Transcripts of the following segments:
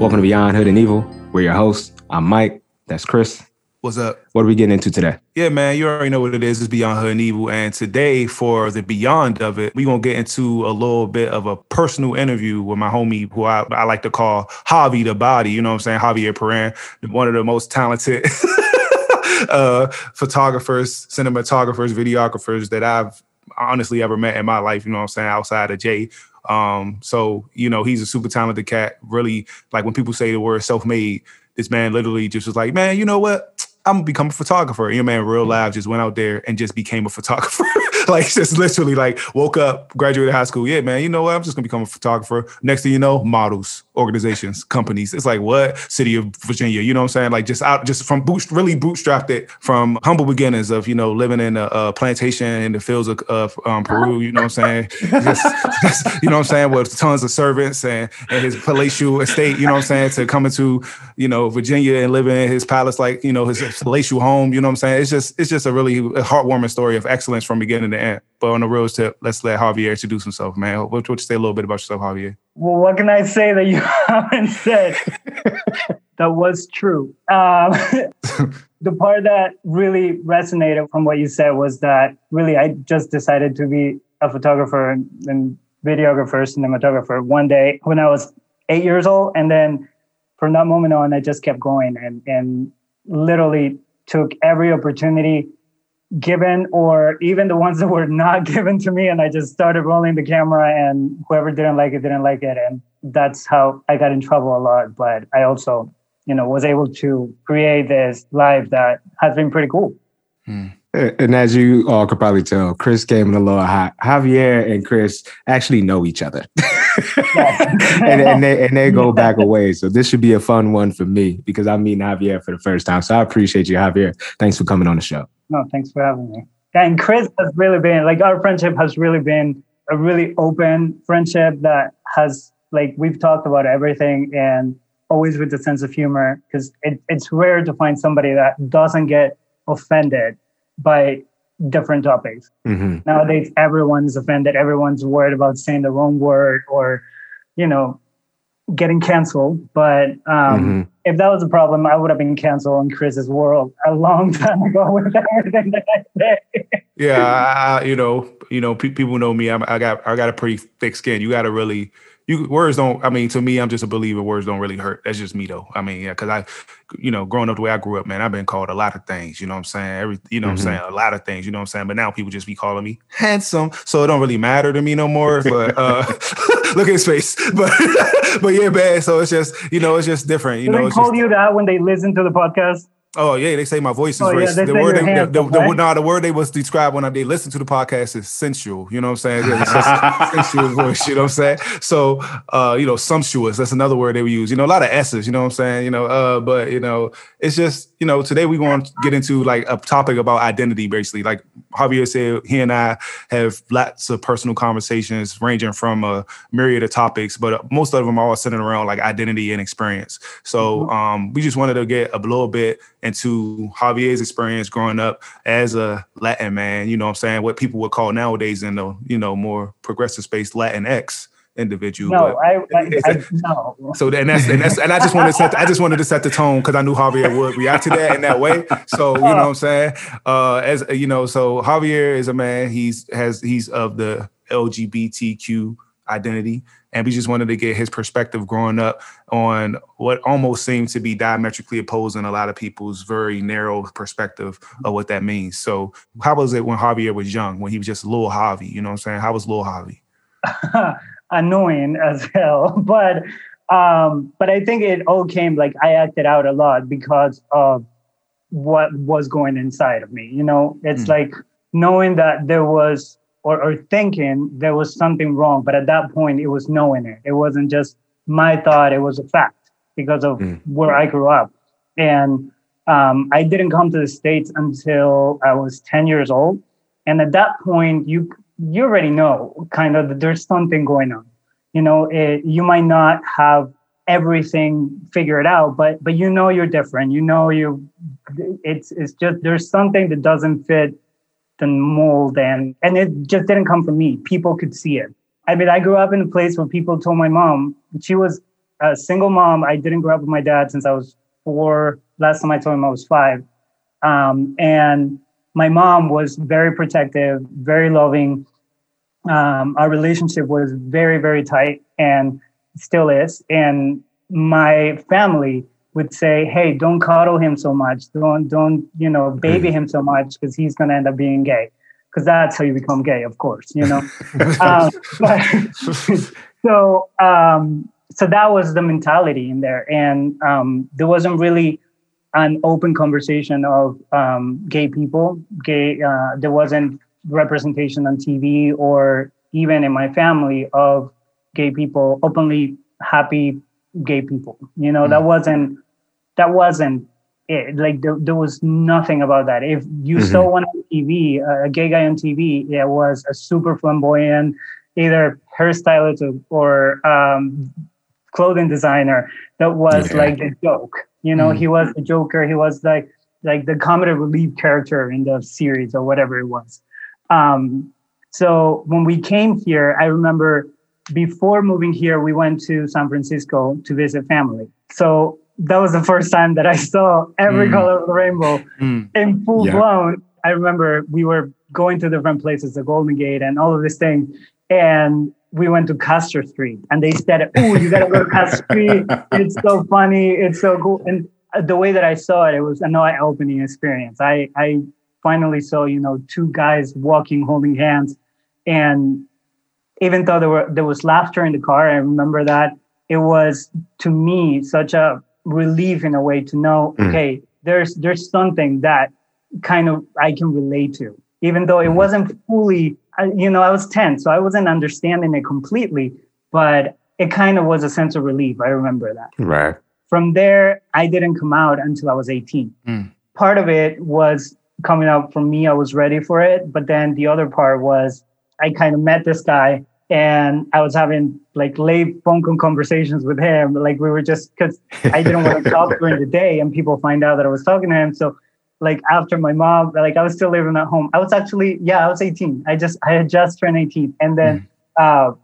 Welcome to Beyond Hood and Evil. We're your hosts. I'm Mike. That's Chris. What's up? What are we getting into today? Yeah, man, you already know what it is. It's Beyond Hood and Evil. And today, for the beyond of it, we're going to get into a little bit of a personal interview with my homie, who I, I like to call Javi the Body. You know what I'm saying? Javier Perrin, one of the most talented uh, photographers, cinematographers, videographers that I've honestly ever met in my life. You know what I'm saying? Outside of Jay. Um, so, you know, he's a super talented cat. Really, like when people say the word self made, this man literally just was like, man, you know what? I'm gonna become a photographer. Your man, real live, just went out there and just became a photographer. like just literally like woke up, graduated high school. Yeah, man, you know what? I'm just gonna become a photographer. Next thing you know, models, organizations, companies. It's like what? City of Virginia. You know what I'm saying? Like just out, just from boot, really bootstrapped it from humble beginnings of you know living in a, a plantation in the fields of, of um, Peru. You know what I'm saying? just, just, you know what I'm saying? With tons of servants and, and his palatial estate. You know what I'm saying? To coming to you know Virginia and living in his palace, like you know his palatial home. You know what I'm saying? It's just it's just a really heartwarming story of excellence from beginning to end. But on the real tip, let's let Javier introduce himself, man. What, what you say a little bit about yourself, Javier? Well, what can I say that you haven't said? that was true. Um, the part that really resonated from what you said was that really I just decided to be a photographer and, and videographer, cinematographer one day when I was eight years old, and then from that moment on, I just kept going and and literally took every opportunity given or even the ones that were not given to me and i just started rolling the camera and whoever didn't like it didn't like it and that's how i got in trouble a lot but i also you know was able to create this life that has been pretty cool hmm. And as you all could probably tell chris came in a little hot javier and chris actually know each other and, and, they and they go back away. So this should be a fun one for me because I'm meeting Javier for the first time. So I appreciate you, Javier. Thanks for coming on the show. No, thanks for having me. And Chris has really been like our friendship has really been a really open friendship that has like we've talked about everything and always with a sense of humor because it, it's rare to find somebody that doesn't get offended by different topics. Mm-hmm. Nowadays, everyone's offended. Everyone's worried about saying the wrong word or, you know, getting canceled. But um, mm-hmm. if that was a problem, I would have been canceled in Chris's world a long time ago with everything that I say. yeah, I, you know, you know, pe- people know me. I'm, I got, I got a pretty thick skin. You got to really you words don't. I mean, to me, I'm just a believer. Words don't really hurt. That's just me, though. I mean, yeah, because I, you know, growing up the way I grew up, man, I've been called a lot of things. You know what I'm saying? Every, you know mm-hmm. what I'm mm-hmm. saying? A lot of things. You know what I'm saying? But now people just be calling me handsome, so it don't really matter to me no more. But uh, look at his face. But but yeah, man. So it's just you know, it's just different. You Do know, they call just, you that when they listen to the podcast? Oh yeah, they say my voice is oh, racist. Yeah, the word they, the, the, the, no, the word they was described when I they listen to the podcast is sensual. You know what I'm saying? It's sensual voice. You know what I'm saying? So uh, you know, sumptuous. That's another word they would use. You know, a lot of s's. You know what I'm saying? You know, uh, but you know, it's just you know, today we want to get into like a topic about identity, basically. Like Javier said, he and I have lots of personal conversations ranging from a myriad of topics, but most of them are all centered around like identity and experience. So mm-hmm. um, we just wanted to get a little bit into Javier's experience growing up as a Latin man, you know what I'm saying, what people would call nowadays in the, you know, more progressive space Latin X individual. No, I, I, I no. So and that's and that's and I just wanted to set the, I just wanted to set the tone because I knew Javier would react to that in that way. So you know what I'm saying. Uh, as you know, so Javier is a man. He's has he's of the LGBTQ identity, and we just wanted to get his perspective growing up on what almost seemed to be diametrically opposed in a lot of people's very narrow perspective of what that means. So, how was it when Javier was young, when he was just little Javi? You know what I'm saying? How was little Javi? annoying as hell. But um, but I think it all came like I acted out a lot because of what was going inside of me. You know, it's mm. like knowing that there was or, or thinking there was something wrong, but at that point it was knowing it. It wasn't just my thought, it was a fact because of mm. where I grew up. And um, I didn't come to the States until I was 10 years old. And at that point, you you already know kind of there's something going on. You know, it, you might not have everything figured out, but but you know you're different. You know you it's it's just there's something that doesn't fit the mold and and it just didn't come from me. People could see it. I mean, I grew up in a place where people told my mom she was a single mom. I didn't grow up with my dad since I was four. Last time I told him I was five. Um, and my mom was very protective, very loving. Um, our relationship was very, very tight and still is. And my family would say, "Hey, don't coddle him so much. Don't, don't, you know, baby mm-hmm. him so much because he's going to end up being gay." Because that's how you become gay, of course, you know. um, but, so, um, so that was the mentality in there, and um, there wasn't really an open conversation of um, gay people. Gay, uh, there wasn't representation on TV or even in my family of gay people, openly happy gay people. You know, mm. that wasn't that wasn't it. Like there, there was nothing about that. If you mm-hmm. saw one on TV, uh, a gay guy on TV, it was a super flamboyant, either hairstylist or um, clothing designer that was like the joke you know, mm. he was the Joker. He was like like the comedy relief character in the series or whatever it was. Um, so when we came here, I remember before moving here, we went to San Francisco to visit family. So that was the first time that I saw every mm. color of the rainbow mm. in full yeah. blown. I remember we were going to different places, the Golden Gate and all of these things. And we went to Castro Street and they said, Oh, you got to go to Castro Street. It's so funny. It's so cool. And the way that I saw it, it was an eye opening experience. I, I finally saw, you know, two guys walking, holding hands. And even though there were, there was laughter in the car, I remember that it was to me such a relief in a way to know, mm. okay, there's, there's something that kind of I can relate to, even though it mm-hmm. wasn't fully you know, I was 10, so I wasn't understanding it completely, but it kind of was a sense of relief. I remember that. Right. From there, I didn't come out until I was 18. Mm. Part of it was coming out for me, I was ready for it. But then the other part was I kind of met this guy and I was having like late phone call conversations with him. Like we were just because I didn't want to talk during the day and people find out that I was talking to him. So like after my mom, like I was still living at home. I was actually, yeah, I was 18. I just, I had just turned 18. And then, mm. uh,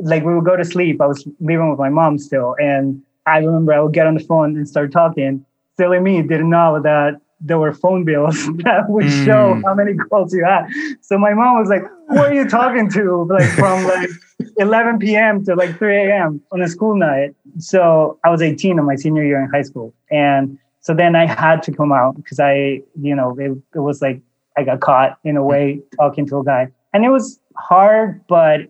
like we would go to sleep. I was living with my mom still. And I remember I would get on the phone and start talking. Silly me didn't know that there were phone bills that would mm. show how many calls you had. So my mom was like, who are you talking to? Like from like 11 p.m. to like 3 a.m. on a school night. So I was 18 on my senior year in high school. And so then I had to come out because I, you know, it, it was like I got caught in a way talking to a guy. And it was hard, but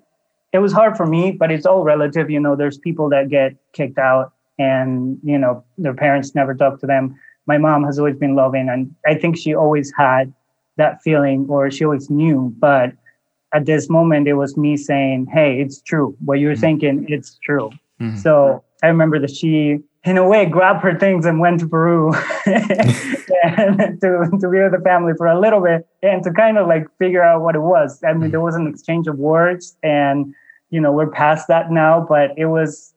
it was hard for me, but it's all relative. You know, there's people that get kicked out and, you know, their parents never talk to them. My mom has always been loving, and I think she always had that feeling or she always knew. But at this moment, it was me saying, Hey, it's true. What you're mm-hmm. thinking, it's true. Mm-hmm. So I remember that she in a way, grabbed her things and went to Peru and to, to be with the family for a little bit and to kind of like figure out what it was. I mean, there was an exchange of words and, you know, we're past that now, but it was,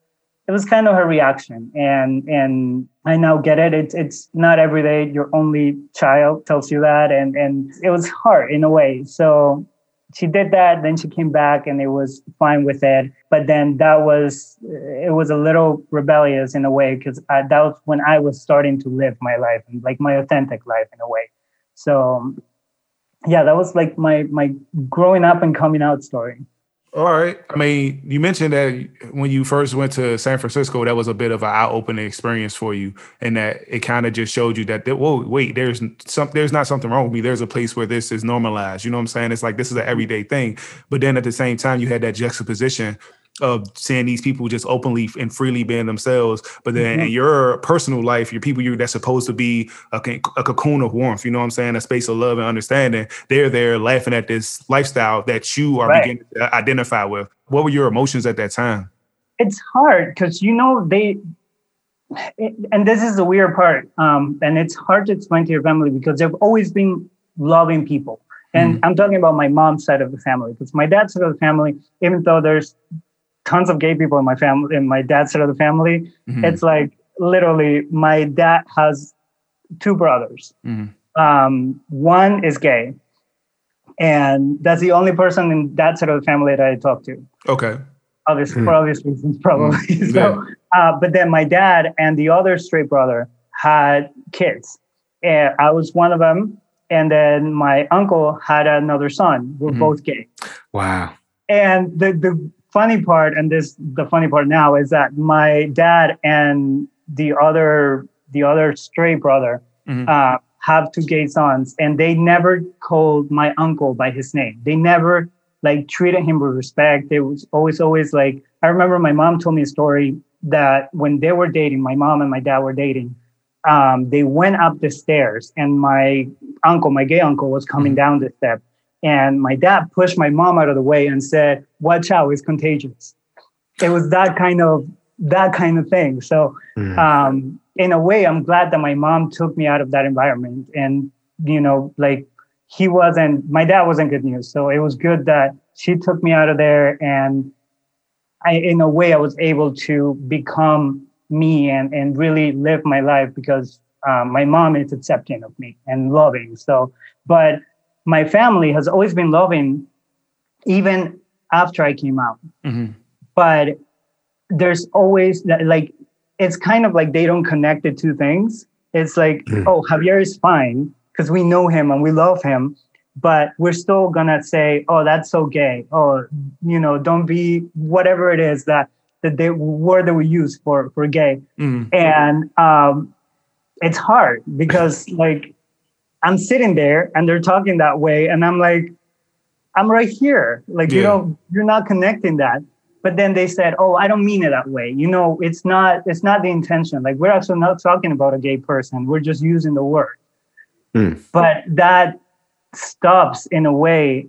it was kind of her reaction. And, and I now get it. It's, it's not every day your only child tells you that. And, and it was hard in a way. So she did that then she came back and it was fine with it but then that was it was a little rebellious in a way because that was when i was starting to live my life and like my authentic life in a way so yeah that was like my my growing up and coming out story all right. I mean, you mentioned that when you first went to San Francisco, that was a bit of an eye-opening experience for you, and that it kind of just showed you that, whoa, wait, there's some, there's not something wrong with me. There's a place where this is normalized. You know what I'm saying? It's like this is an everyday thing. But then at the same time, you had that juxtaposition of seeing these people just openly and freely being themselves. But then mm-hmm. in your personal life, your people you that's supposed to be a, a, cocoon of warmth, you know what I'm saying? A space of love and understanding. They're there laughing at this lifestyle that you are right. beginning to identify with. What were your emotions at that time? It's hard because you know they it, and this is the weird part. Um, and it's hard to explain to your family because they've always been loving people. And mm. I'm talking about my mom's side of the family because my dad's side of the family, even though there's tons of gay people in my family, in my dad's side of the family. Mm-hmm. It's like literally my dad has two brothers. Mm-hmm. Um, one is gay, and that's the only person in that side of the family that I talk to. Okay. Obviously, mm-hmm. for obvious reasons, probably. Mm-hmm. so, Uh, but then my dad and the other straight brother had kids. And I was one of them. And then my uncle had another son. We're Mhm. both gay. Wow. And the, the funny part, and this the funny part now, is that my dad and the other the other stray brother Mhm. uh, have two gay sons, and they never called my uncle by his name. They never like treated him with respect. It was always always like I remember my mom told me a story that when they were dating, my mom and my dad were dating. Um, they went up the stairs, and my uncle, my gay uncle, was coming down the step, and my dad pushed my mom out of the way and said, "Watch out, it's contagious." It was that kind of that kind of thing. So Mm. um, in a way, I'm glad that my mom took me out of that environment. And, you know, like he wasn't, my dad wasn't good news. So it was good that she took me out of there. And I, in a way, I was able to become me and, and really live my life because um, my mom is accepting of me and loving. So, but my family has always been loving even after I came out Mhm. but there's always that like it's kind of like they don't connect the two things it's like Mm. oh javier is fine because we know him and we love him but we're still gonna say oh that's so gay oh you know don't be whatever it is that that the word that we use for for gay Mhm. and um it's hard because like i'm sitting there and they're talking that way and i'm like i'm right here. Like you Yeah. know you're not connecting that. But then they said oh i don't mean it that way. You know it's not it's not the intention. Like we're actually not talking about a gay person. We're just using the word. Hmm. but that stops in a way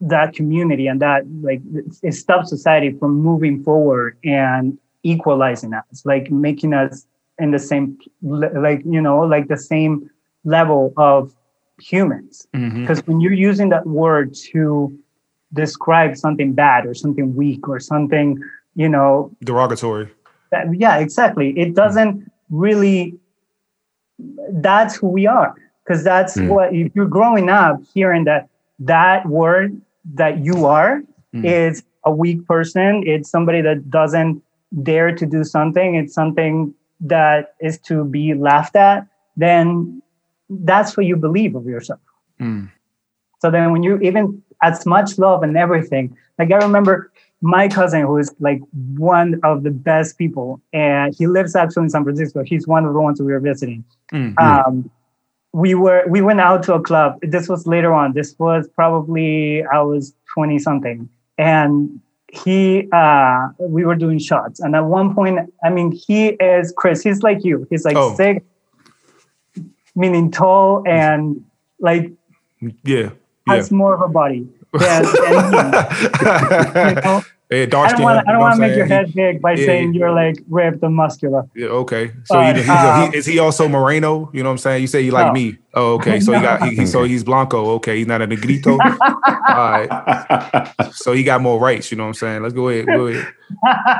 that community and that like it stops society from moving forward and equalizing us like making us in the same like you know like the same level of humans Mhm. because when you're using that word to describe something bad or something weak or something you know Derogatory. that, yeah exactly it doesn't really that's who we are because that's Mm. what if you're growing up hearing that that word that you are Mm. is a weak person it's somebody that doesn't dare to do something it's something that is to be laughed at then that's what you believe of yourself Mm. so then when you even as much love and everything, like I remember my cousin who is like one of the best people and he lives actually in San Francisco. He's one of the ones we were visiting. Mm. Um, we were we went out to a club. This was later on. This was probably I was 20 something. And he uh we were doing shots. And at one point, I mean, he is Chris, he's like you. He's like Oh. sick, meaning tall and like Yeah. Yeah. has more of a body than, than. You know? Yeah, dark I don't want. You know don't what want I'm to make your head big by Yeah, saying yeah. you're like ripped and muscular. Yeah, okay. So But, he, he's um, he, is he also Moreno? You know what I'm saying? You say you like No. me. Oh, okay. So he got he, he- so he's Blanco. Okay, he's not a Negrito. All right. So he got more rights. You know what I'm saying? Let's go ahead. Go ahead.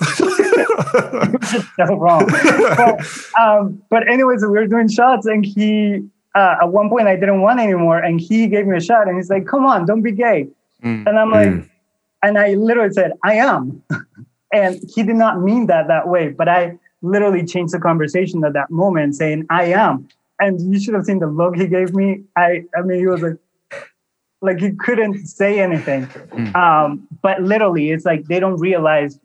so wrong. but, um, but anyways, we were doing shots, and he uh, at one point I didn't want anymore, and he gave me a shot, and he's like, "Come on, don't be gay," Mm. and I'm like, Mm. and I literally said, "I am," and he did not mean that that way, but I literally changed the conversation at that moment, saying, "I am," and you should have seen the look he gave me. I, I mean, he was like. Like he couldn't say anything, Mm. um, but literally, it's like they don't realize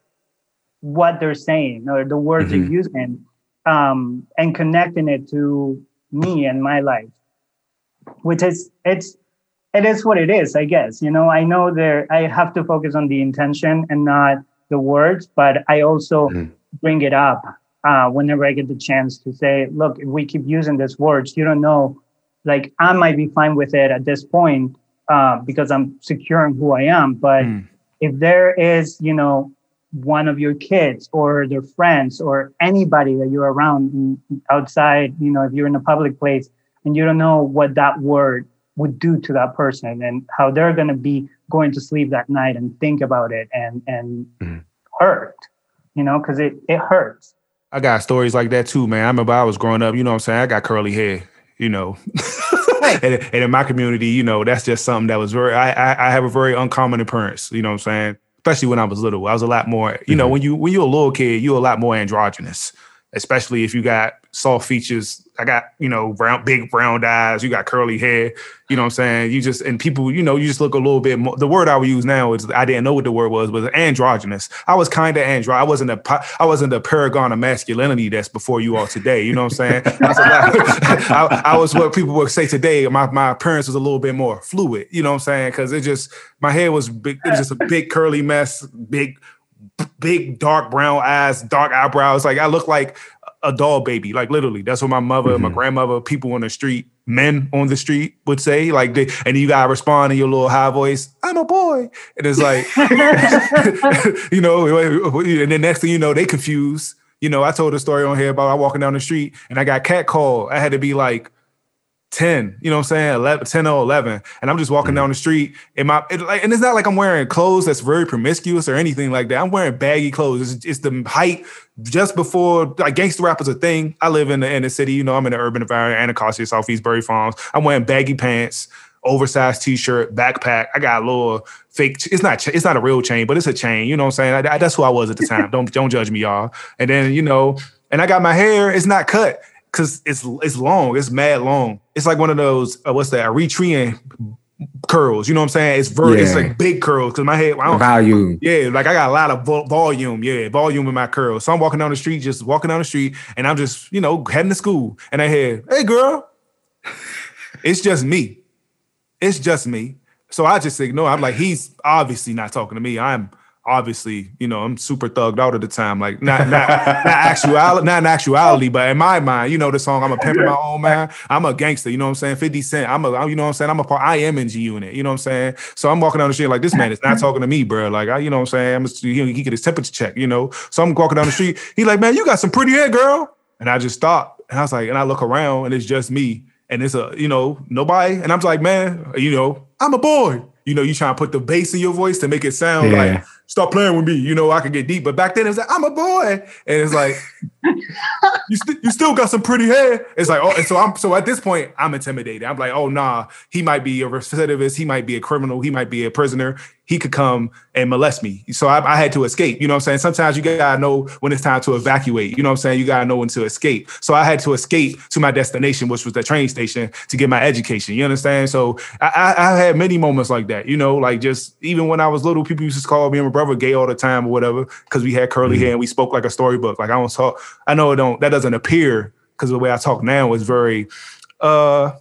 what they're saying or the words Mhm. they're using um, and connecting it to me and my life which is it's it is what it is i guess you know i know there i have to focus on the intention and not the words but i also Mhm. bring it up uh, whenever i get the chance to say look if we keep using these words you don't know like i might be fine with it at this point uh, because i'm secure in who i am but Mm. if there is you know one of your kids or their friends or anybody that you're around outside you know if you're in a public place and you don't know what that word would do to that person and how they're going to be going to sleep that night and think about it and and Mhm. hurt you know because it it hurts I got stories like that too, man. I remember I was growing up, you know what I'm saying? I got curly hair, you know. and, and in my community, you know, that's just something that was very I, I I have a very uncommon appearance, you know what I'm saying? Especially when I was little. I was a lot more, you know, Mhm. when you when you're a little kid, you're a lot more androgynous, especially if you got soft features. I got, you know, brown, big round eyes, you got curly hair, you know what I'm saying? You just and people, you know, you just look a little bit more. The word I would use now is I didn't know what the word was, was androgynous. I was kind of andro. I wasn't a I wasn't the paragon of masculinity that's before you all today. You know what I'm saying? I was, I, was what people would say today. My my appearance was a little bit more fluid. You know what I'm saying? Because it just my hair was big. It was just a big curly mess, big big dark brown eyes, dark eyebrows. Like I look like a doll baby. Like literally, that's what my mother, my Mhm. grandmother, people on the street, men on the street would say. Like they, and you gotta respond in your little high voice. I'm a boy, and it's like, you know, and then next thing you know, they confused. You know, I told a story on here about I walking down the street and I got cat called. I had to be like 10, you know what I'm saying? 11, 10 or 11. And I'm just walking Mhm. down the street and my, it, like, and it's not like I'm wearing clothes that's very promiscuous or anything like that. I'm wearing baggy clothes. It's, it's the height just before like gangster rap is a thing. I live in the inner city, you know, I'm in the urban environment, Anacostia, Southeast Barry Farms. I'm wearing baggy pants, oversized t-shirt, backpack. I got a little fake, it's not, it's not a real chain, but it's a chain. You know what I'm saying? I, I- that's who I was at the time. don't, don't judge me, y'all. And then, you know, and I got my hair, it's not cut because it's it's long, it's mad long. It's like one of those uh, what's that Eritrean curls. You know what I'm saying? It's very it's like big curls because my head. I don't, Value. yeah, like I got a lot of vo- volume. Yeah, volume in my curls. So I'm walking down the street, just walking down the street, and I'm just you know heading to school, and I hear, "Hey, girl," it's just me. It's just me. So I just ignore. I'm like, he's obviously not talking to me. I'm obviously, you know, I'm super thugged out at the time. Like not not not actuality, not in actuality, but in my mind, you know, the song I'm a pimp in my own man. I'm a gangster, you know what I'm saying? 50 Cent. I'm a, you know what I'm saying? I'm a part, I am in G Unit, you know what I'm saying? So I'm walking down the street like this man is not talking to me, bro. Like, I, you know what I'm saying? I'm a, he, he get his temperature check, you know? So I'm walking down the street. He like, man, you got some pretty hair, girl. And I just stop. And I was like, and I look around and it's just me. And it's a, you know, nobody. And I'm like, man, you know, I'm a boy. You know, you trying to put the bass in your voice to make it sound Yeah. like stop playing with me. You know, I could get deep. But back then it was like, I'm a boy. And it's like, you, st- you still got some pretty hair. It's like, oh, and so I'm so at this point, I'm intimidated. I'm like, oh nah, he might be a recidivist, he might be a criminal, he might be a prisoner, he could come and molest me. So I, I had to escape. You know what I'm saying? Sometimes you gotta know when it's time to evacuate. You know what I'm saying? You gotta know when to escape. So I had to escape to my destination, which was the train station, to get my education. You understand? So I, I, I had many moments like that. You know, like just even when I was little, people used to call me brother gay all the time or whatever because we had curly Mhm. hair and we spoke like a storybook. Like I don't talk. I know it don't. That doesn't appear because the way I talk now is very uh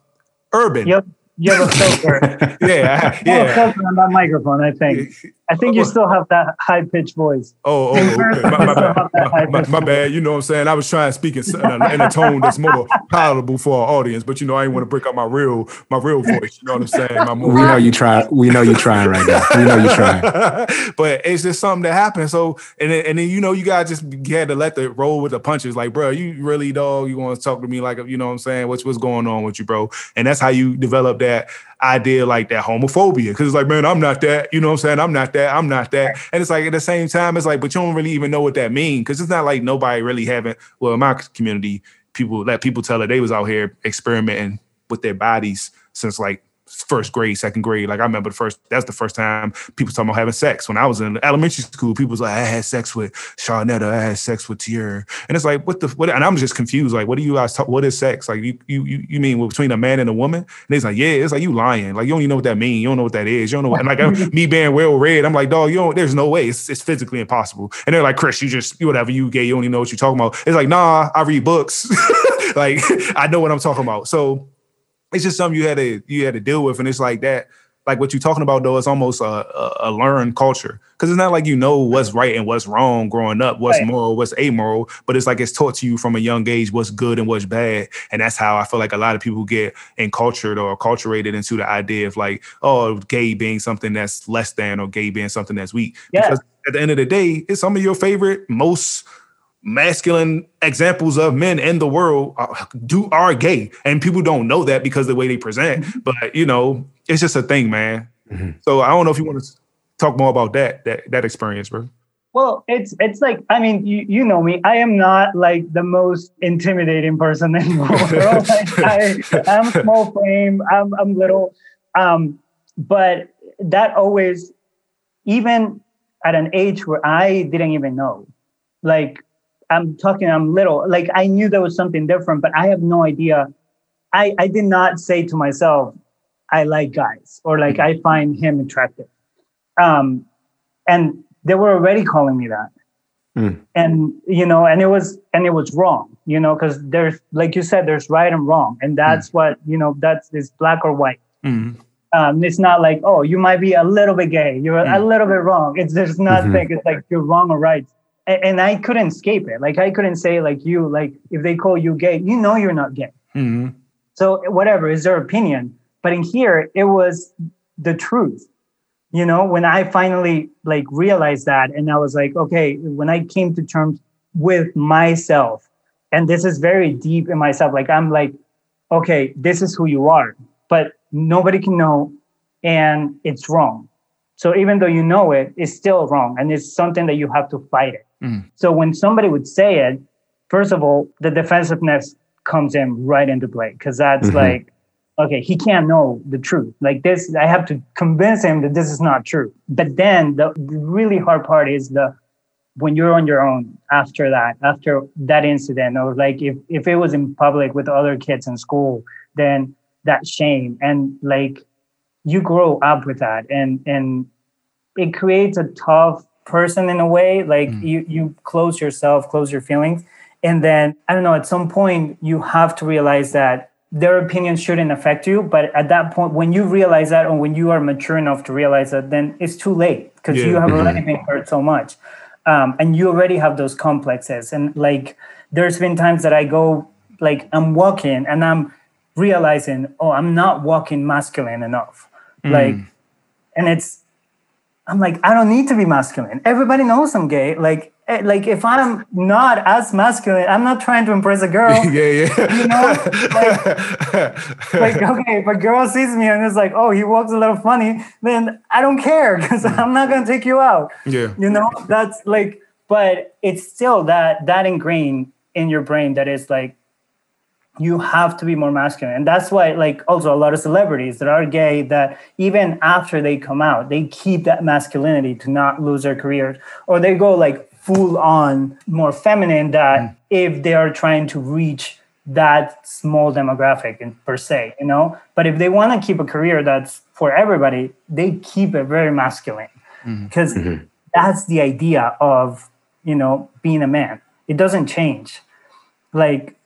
urban. Yep. You have a filter. Yeah, a yeah. filter on that microphone, I think. I think you oh. still have that high pitched voice. Oh, oh, okay. my, my, bad. My, my- my bad. You know what I'm saying? I was trying to speak in, in, a, in a tone that's more palatable for our audience, but you know, I didn't want to break up my real my real voice. You know what I'm saying? My we know you try. We know you trying right now. We know you trying. but it's just something that happens. So and then, and then you know you gotta just you had to let the roll with the punches. Like, bro, you really dog, you want to talk to me like you know what I'm saying? What's what's going on with you, bro? And that's how you develop that idea like that homophobia. Cause it's like, man, I'm not that. You know what I'm saying? I'm not that. I'm not that. And it's like at the same time, it's like, but you don't really even know what that means. Cause it's not like nobody really having, well, in my community, people let people tell it they was out here experimenting with their bodies since like first grade, second grade. Like I remember the first, that's the first time people talking about having sex. When I was in elementary school, people was like, I had sex with Shawnetta, I had sex with Tier. And it's like, what the what and I'm just confused. Like, what do you guys talk? What is sex? Like you you you, you mean between a man and a woman? And it's like, yeah, it's like you lying. Like you don't even know what that means. You don't know what that is. You don't know what and like I'm- me being well read, I'm like, dog, you don't, there's no way. It's, it's physically impossible. And they're like, Chris, you just you whatever, you gay, you don't even know what you're talking about. It's like, nah, I read books. like I know what I'm talking about. So it's just something you had to you had to deal with, and it's like that. Like what you're talking about, though, it's almost a, a, a learned culture because it's not like you know what's right and what's wrong growing up, what's Right. moral, what's amoral, but it's like it's taught to you from a young age what's good and what's bad, and that's how I feel like a lot of people get encultured or acculturated into the idea of like, oh, gay being something that's less than or gay being something that's weak. Yeah. Because at the end of the day, it's some of your favorite, most masculine examples of men in the world are, do are gay and people don't know that because of the way they present but you know it's just a thing man Mhm. so i don't know if you want to talk more about that that that experience bro Well, it's it's like I mean, you you know me. I am not like the most intimidating person in the world. like, I I'm small frame. I'm I'm little. Um, but that always, even at an age where I didn't even know. Like I'm talking, I'm little. Like I knew there was something different, but I have no idea. I, I did not say to myself, I like guys or like I find him attractive. Um, and they were already calling me that. Mm. And you know, and it was and it was wrong, you know, because there's like you said, there's right and wrong, and that's mm. what you know. That's is black or white. Mm. Um, it's not like oh, you might be a little bit gay, you're a mm. little bit wrong. It's there's nothing. Mm-hmm. It's like you're wrong or right and, I couldn't escape it. Like I couldn't say like you like if they call you gay, you know you're not gay. Mm-hmm. So whatever is their opinion. But in here, it was the truth. You know, when I finally like realized that, and I was like, okay, when I came to terms with myself, and this is very deep in myself. Like I'm like, okay, this is who you are, but nobody can know, and it's wrong. So even though you know it, it's still wrong, and it's something that you have to fight it. Mm. So when somebody would say it, first of all, the defensiveness comes in right into play because that's mm-hmm. like, okay, he can't know the truth. Like this, I have to convince him that this is not true. But then the, the really hard part is the when you're on your own after that, after that incident, or like if if it was in public with other kids in school, then that shame and like you grow up with that and and it creates a tough person in a way like mm. you you close yourself close your feelings and then i don't know at some point you have to realize that their opinion shouldn't affect you but at that point when you realize that or when you are mature enough to realize that then it's too late because yeah. you have already been hurt so much um, and you already have those complexes and like there's been times that i go like i'm walking and i'm realizing oh i'm not walking masculine enough mm. like and it's I'm like, I don't need to be masculine. Everybody knows I'm gay. Like, eh, like if I'm not as masculine, I'm not trying to impress a girl. yeah, yeah. You know, like, like okay, if a girl sees me and is like, oh, he walks a little funny, then I don't care because I'm not gonna take you out. Yeah, you know, that's like, but it's still that that ingrained in your brain that is like you have to be more masculine and that's why like also a lot of celebrities that are gay that even after they come out they keep that masculinity to not lose their careers or they go like full on more feminine that mm. if they are trying to reach that small demographic in, per se you know but if they want to keep a career that's for everybody they keep it very masculine because mm-hmm. mm-hmm. that's the idea of you know being a man it doesn't change like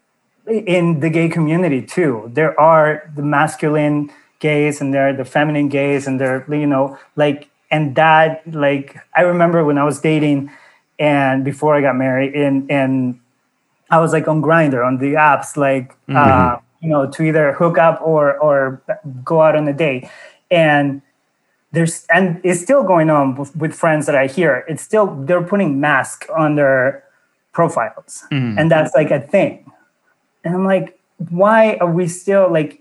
in the gay community too. There are the masculine gays and there are the feminine gays and they're you know like and that like I remember when I was dating and before I got married and and I was like on Grindr on the apps like mm-hmm. uh, you know to either hook up or or go out on a date and there's and it's still going on with, with friends that I hear it's still they're putting mask on their profiles mm-hmm. and that's like a thing and I'm like, why are we still like,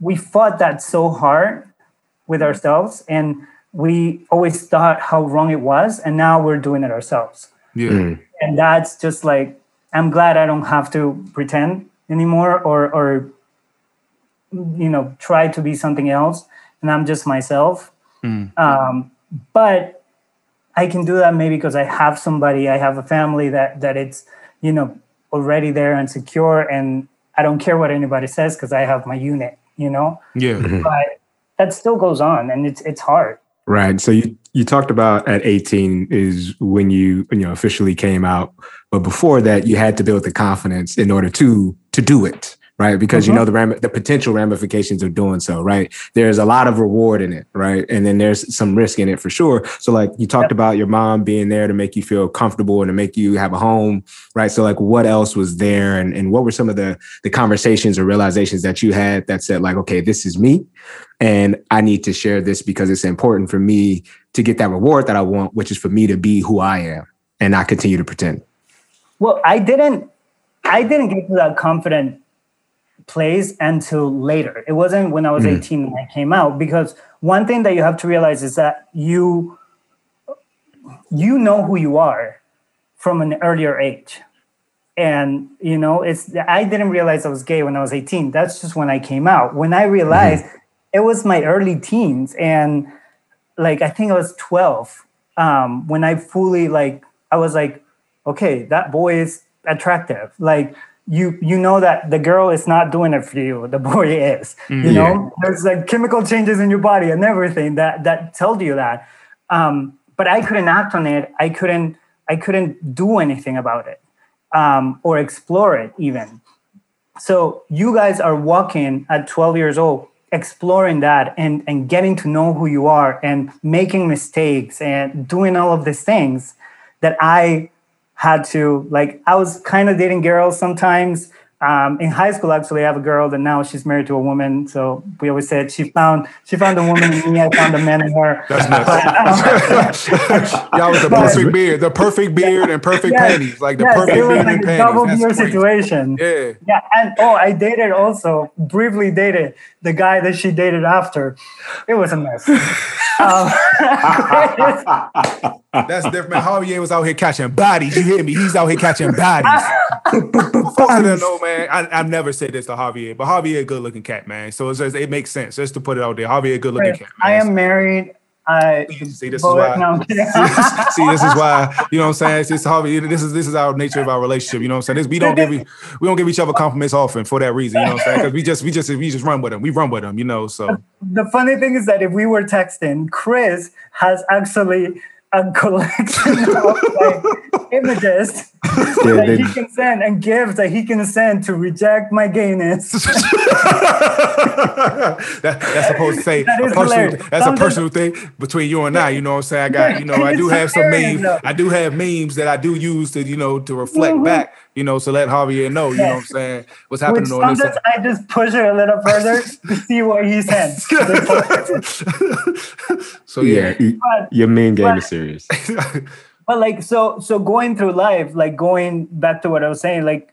we fought that so hard with ourselves and we always thought how wrong it was. And now we're doing it ourselves. Yeah. Mm. And that's just like, I'm glad I don't have to pretend anymore or, or, you know, try to be something else. And I'm just myself. Mm. Um, but I can do that maybe because I have somebody, I have a family that, that it's, you know, already there and secure and I don't care what anybody says because I have my unit, you know? Yeah. Mm-hmm. But that still goes on and it's it's hard. Right. So you you talked about at 18 is when you you know officially came out, but before that you had to build the confidence in order to to do it right? Because mm-hmm. you know the ram- the potential ramifications of doing so, right? There's a lot of reward in it, right? And then there's some risk in it for sure. So like you talked yep. about your mom being there to make you feel comfortable and to make you have a home, right? So like what else was there and, and what were some of the the conversations or realizations that you had that said like, okay, this is me and I need to share this because it's important for me to get that reward that I want, which is for me to be who I am and not continue to pretend. Well, I didn't I didn't get to that confident place until later. It wasn't when I was mm. 18 when I came out because one thing that you have to realize is that you you know who you are from an earlier age. And you know, it's I didn't realize I was gay when I was 18. That's just when I came out. When I realized mm-hmm. it was my early teens and like I think I was 12 um, when I fully like, I was like, okay, that boy is attractive. Like you, you know that the girl is not doing it for you. The boy is. Mm, you know, yeah. there's like chemical changes in your body and everything that that told you that. Um, but I couldn't act on it. I couldn't. I couldn't do anything about it um, or explore it even. So you guys are walking at 12 years old exploring that and and getting to know who you are and making mistakes and doing all of these things that I had to like I was kind of dating girls sometimes um, in high school, actually, I have a girl that now she's married to a woman. So we always said she found she found a woman in me. I found a man in her. That's nuts. Y'all was the but, perfect beard, the perfect beard and perfect yes, panties, like the yes, perfect beard like and panties. Double beard situation. Yeah, yeah. And oh, I dated also briefly dated the guy that she dated after. It was a mess. um, That's different. Man, Javier was out here catching bodies. You hear me? He's out here catching bodies. bodies. know, man, I, have never said this to Javier, but Javier a good looking cat, man. So just, it makes sense just to put it out there. Javier a good looking cat. Man. I am married. I see this is why. No, see, see, this is why. You know what I'm saying? It's just Javier. This is this is our nature of our relationship. You know what I'm saying? This, we don't give we don't give each other compliments often for that reason. You know what I'm saying? Because we just we just we just run with them. We run with them. You know. So the funny thing is that if we were texting, Chris has actually a collection of like images yeah, that they, he can send and gifts that he can send to reject my gayness. that, that's supposed to say that a personal, that's a personal thing between you and I. You know what I'm saying? I got, you know, I do have some memes. I do have memes that I do use to, you know, to reflect mm-hmm. back, you know, so let Javier know, you know what I'm saying, what's happening Which on this. Side. I just push it a little further to see what he sends. so yeah, yeah but, your main game but, is serious. but like so so going through life like going back to what i was saying like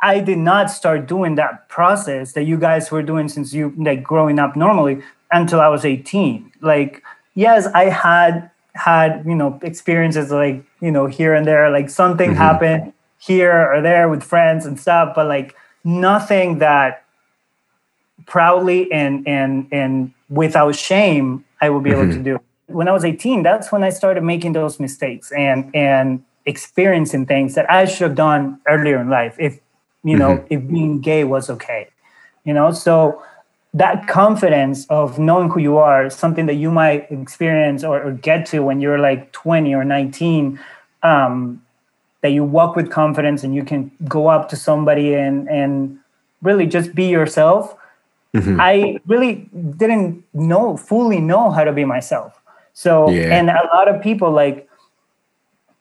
i did not start doing that process that you guys were doing since you like growing up normally until i was 18 like yes i had had you know experiences like you know here and there like something mm-hmm. happened here or there with friends and stuff but like nothing that proudly and and and without shame i would be mm-hmm. able to do when I was 18, that's when I started making those mistakes and and experiencing things that I should have done earlier in life if you know mm-hmm. if being gay was okay. You know, so that confidence of knowing who you are, something that you might experience or, or get to when you're like 20 or 19, um, that you walk with confidence and you can go up to somebody and and really just be yourself. Mm-hmm. I really didn't know fully know how to be myself. So, yeah. and a lot of people like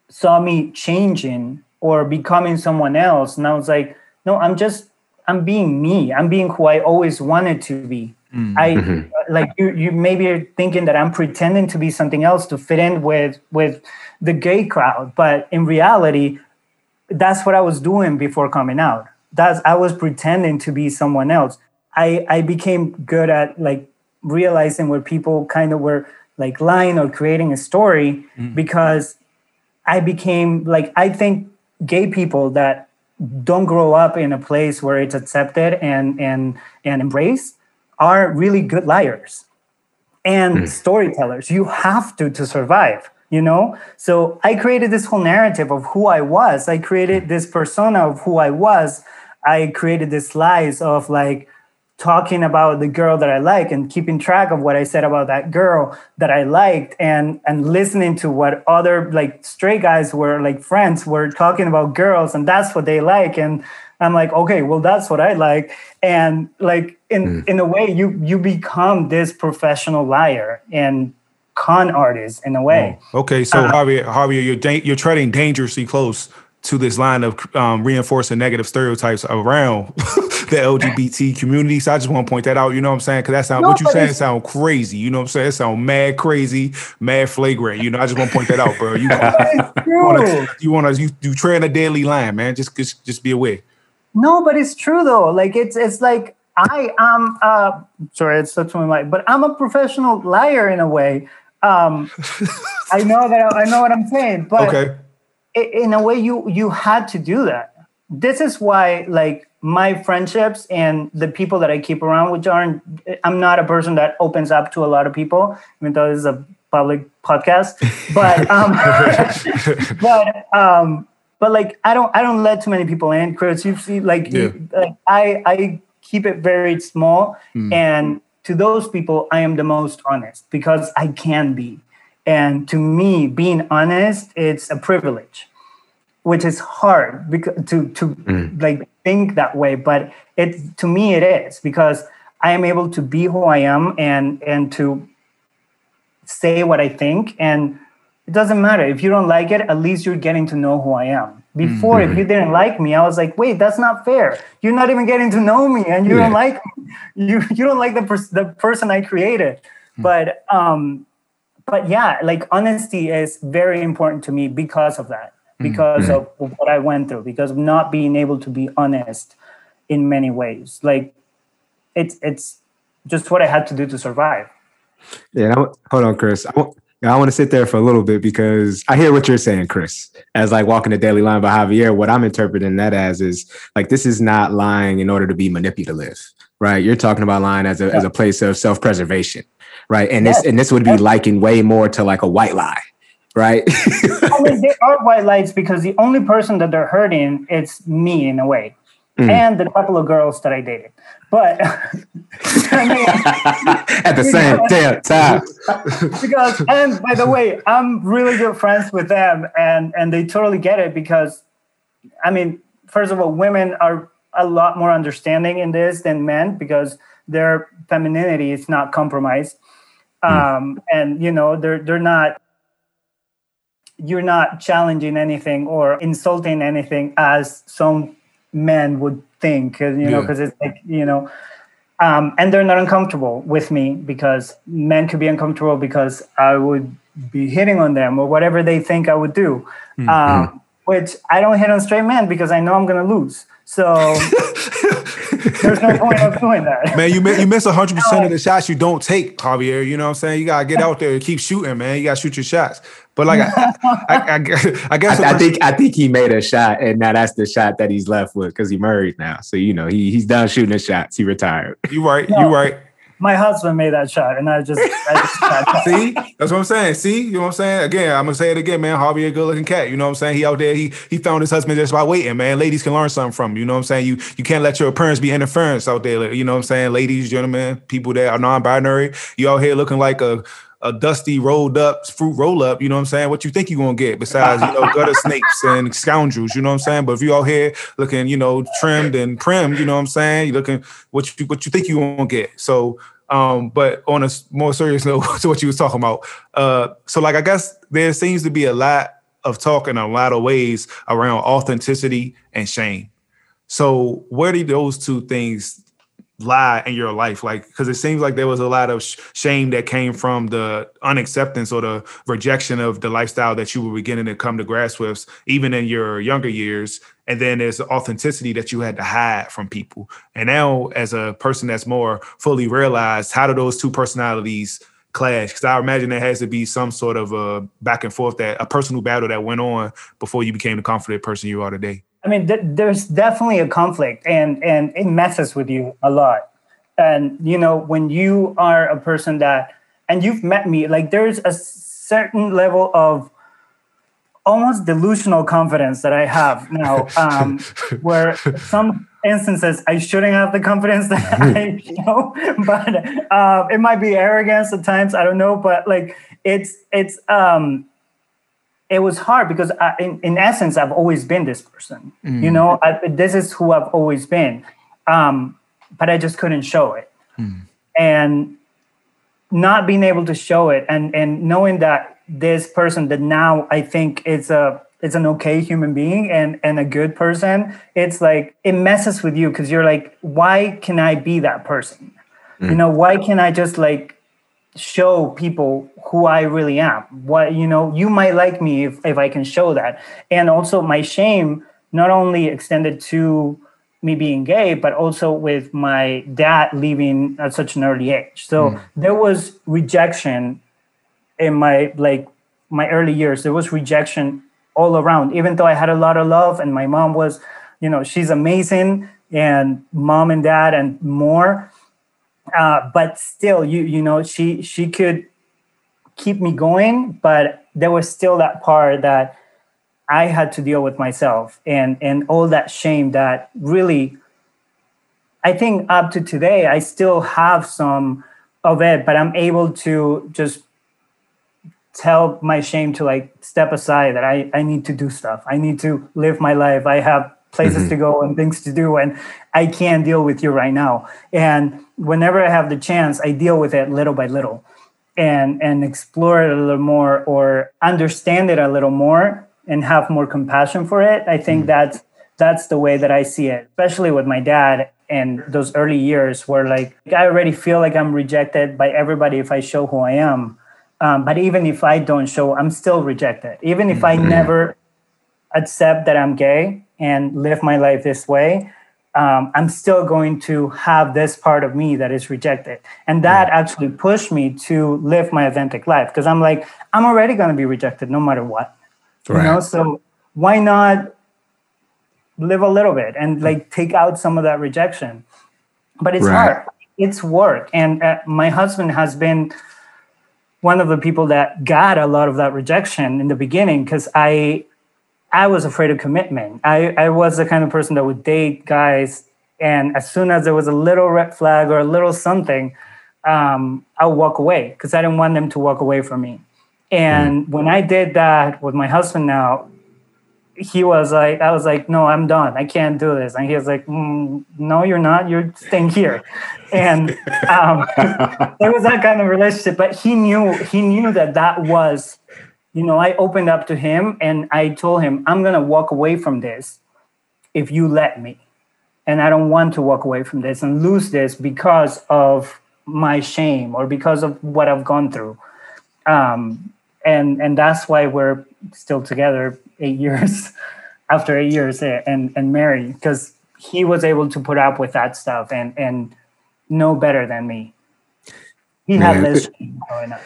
saw me changing or becoming someone else. And I was like, no, I'm just, I'm being me. I'm being who I always wanted to be. Mm. I mm-hmm. like you. You maybe are thinking that I'm pretending to be something else to fit in with with the gay crowd, but in reality, that's what I was doing before coming out. That's I was pretending to be someone else. I I became good at like realizing where people kind of were like lying or creating a story mm. because I became like I think gay people that don't grow up in a place where it's accepted and and and embraced are really good liars and mm. storytellers. You have to to survive, you know? So I created this whole narrative of who I was. I created this persona of who I was. I created this lies of like talking about the girl that I like and keeping track of what I said about that girl that I liked and and listening to what other like straight guys were like friends were talking about girls and that's what they like and I'm like okay well that's what I like and like in mm. in a way you you become this professional liar and con artist in a way. Oh, okay, so uh, Harvey Harvey you're da- you're treading dangerously close to this line of um, reinforcing negative stereotypes around the LGBT community. So I just want to point that out. You know what I'm saying? Because that sound no, what you saying sound crazy. You know what I'm saying? It sound mad crazy, mad flagrant. You know, I just want to point that out, bro. You wanna, you want to you, you tread a deadly line, man. Just just just be aware. No, but it's true though. Like it's it's like I am. Uh, sorry, it's such my mind, but I'm a professional liar in a way. Um, I know that I know what I'm saying, but. Okay in a way you you had to do that this is why like my friendships and the people that i keep around which aren't i'm not a person that opens up to a lot of people even though this is a public podcast, but um, but um, but like I don't I don't let too many people in. Chris, you see, like, yeah. like I I keep it very small, mm. and to those people, I am the most honest because I can be. And to me, being honest, it's a privilege, which is hard because to to mm. like think that way. But it to me it is because I am able to be who I am and and to say what I think. And it doesn't matter if you don't like it. At least you're getting to know who I am. Before, mm-hmm. if you didn't like me, I was like, wait, that's not fair. You're not even getting to know me, and you yeah. don't like me. You you don't like the pers- the person I created. Mm-hmm. But um, but yeah, like honesty is very important to me because of that, mm. because mm-hmm. of, what I went through, because of not being able to be honest in many ways. Like it's it's just what I had to do to survive. Yeah, hold on, Chris. I I want to sit there for a little bit because I hear what you're saying, Chris. As like walking the daily line by Javier, what I'm interpreting that as is like this is not lying in order to be manipulative, right? You're talking about lying as a yeah. as a place of self preservation, right? And this and this would be likened way more to like a white lie, right? I mean, they are white lies because the only person that they're hurting it's me in a way, mm. and the couple of girls that I dated. But I mean, at the same damn time, because and by the way, I'm really good friends with them, and and they totally get it because, I mean, first of all, women are a lot more understanding in this than men because their femininity is not compromised, mm. um, and you know they're they're not you're not challenging anything or insulting anything as some men would think, you know, because yeah. it's like, you know, um, and they're not uncomfortable with me because men could be uncomfortable because I would be hitting on them or whatever they think I would do. Mm-hmm. Um, which I don't hit on straight men because I know I'm going to lose. So there's no point of doing that. Man, you miss, you miss 100% of the shots you don't take, Javier. You know what I'm saying? You got to get out there and keep shooting, man. You got to shoot your shots. But like, I, I, I, I guess I, I, think I think he made a shot, and now that's the shot that he's left with because he married now. So you know he he's done shooting the shots. He retired. You right. No, you right. My husband made that shot, and I just, I just see. That's what I'm saying. See, you know what I'm saying. Again, I'm gonna say it again, man. Harvey, a good looking cat. You know what I'm saying. He out there. He he found his husband just by waiting, man. Ladies can learn something from you. You know what I'm saying. You you can't let your appearance be interference out there. You know what I'm saying. Ladies, gentlemen, people that are non-binary, you out here looking like a a dusty rolled up fruit roll up, you know what I'm saying? What you think you're gonna get besides, you know, gutter snakes and scoundrels, you know what I'm saying? But if you out here looking, you know, trimmed and primed, you know what I'm saying? You're looking what you what you think you gonna get. So um, but on a more serious note to what you was talking about, uh, so like I guess there seems to be a lot of talk in a lot of ways around authenticity and shame. So where do those two things lie in your life. Like because it seems like there was a lot of sh- shame that came from the unacceptance or the rejection of the lifestyle that you were beginning to come to grasp with even in your younger years. And then there's the authenticity that you had to hide from people. And now as a person that's more fully realized how do those two personalities clash? Because i imagine there has to be some sort of a back and forth that a personal battle that went on before you became the confident person you are today I mean, th- there's definitely a conflict, and and it messes with you a lot. And you know, when you are a person that, and you've met me, like there's a certain level of almost delusional confidence that I have now, um, where some instances I shouldn't have the confidence that I show, but uh, it might be arrogance at times. I don't know, but like it's it's um it was hard because I, in, in essence i've always been this person mm. you know I, this is who i've always been um, but i just couldn't show it mm. and not being able to show it and and knowing that this person that now i think is a is an okay human being and and a good person it's like it messes with you because you're like why can i be that person mm. you know why can i just like show people who I really am. What you know, you might like me if, if I can show that. And also my shame not only extended to me being gay, but also with my dad leaving at such an early age. So mm. there was rejection in my like my early years. There was rejection all around, even though I had a lot of love and my mom was, you know, she's amazing and mom and dad and more uh, but still, you you know, she she could keep me going, but there was still that part that I had to deal with myself and and all that shame that really I think up to today I still have some of it, but I'm able to just tell my shame to like step aside that I, I need to do stuff. I need to live my life. I have places mm-hmm. to go and things to do and I can't deal with you right now. And whenever I have the chance, I deal with it little by little and and explore it a little more or understand it a little more and have more compassion for it. I think mm-hmm. that's that's the way that I see it, especially with my dad and those early years where like I already feel like I'm rejected by everybody if I show who I am. Um, but even if I don't show, I'm still rejected. Even if I mm-hmm. never accept that I'm gay and live my life this way, um, I'm still going to have this part of me that is rejected. And that yeah. actually pushed me to live my authentic life because I'm like, I'm already going to be rejected no matter what. Right. You know, so why not live a little bit and like take out some of that rejection? But it's right. hard. It's work. And uh, my husband has been one of the people that got a lot of that rejection in the beginning because I I was afraid of commitment. I, I was the kind of person that would date guys, and as soon as there was a little red flag or a little something, um, I'll walk away because I didn't want them to walk away from me. And mm. when I did that with my husband now, he was like, I was like, no, I'm done. I can't do this. And he was like, mm, no, you're not. You're staying here. And um, it was that kind of relationship. But he knew, he knew that that was, you know, I opened up to him and I told him, I'm going to walk away from this if you let me. And I don't want to walk away from this and lose this because of my shame or because of what I've gone through. Um, and and that's why we're still together eight years after eight years eh, and and married because he was able to put up with that stuff and and know better than me. He Man. had this growing up.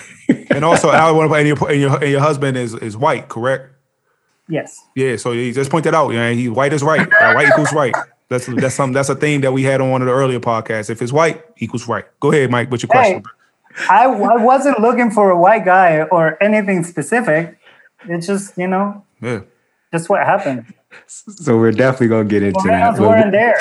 and also, Al, and your, and your and your husband is is white, correct? Yes. Yeah. So he just pointed out, yeah, he white is right. Uh, white equals right. That's that's some that's a thing that we had on one of the earlier podcasts. If it's white, equals right. Go ahead, Mike. What's your question? Hey, I, I wasn't looking for a white guy or anything specific. It's just you know, yeah, just what happened. So we're definitely gonna get into well, that. weren't there.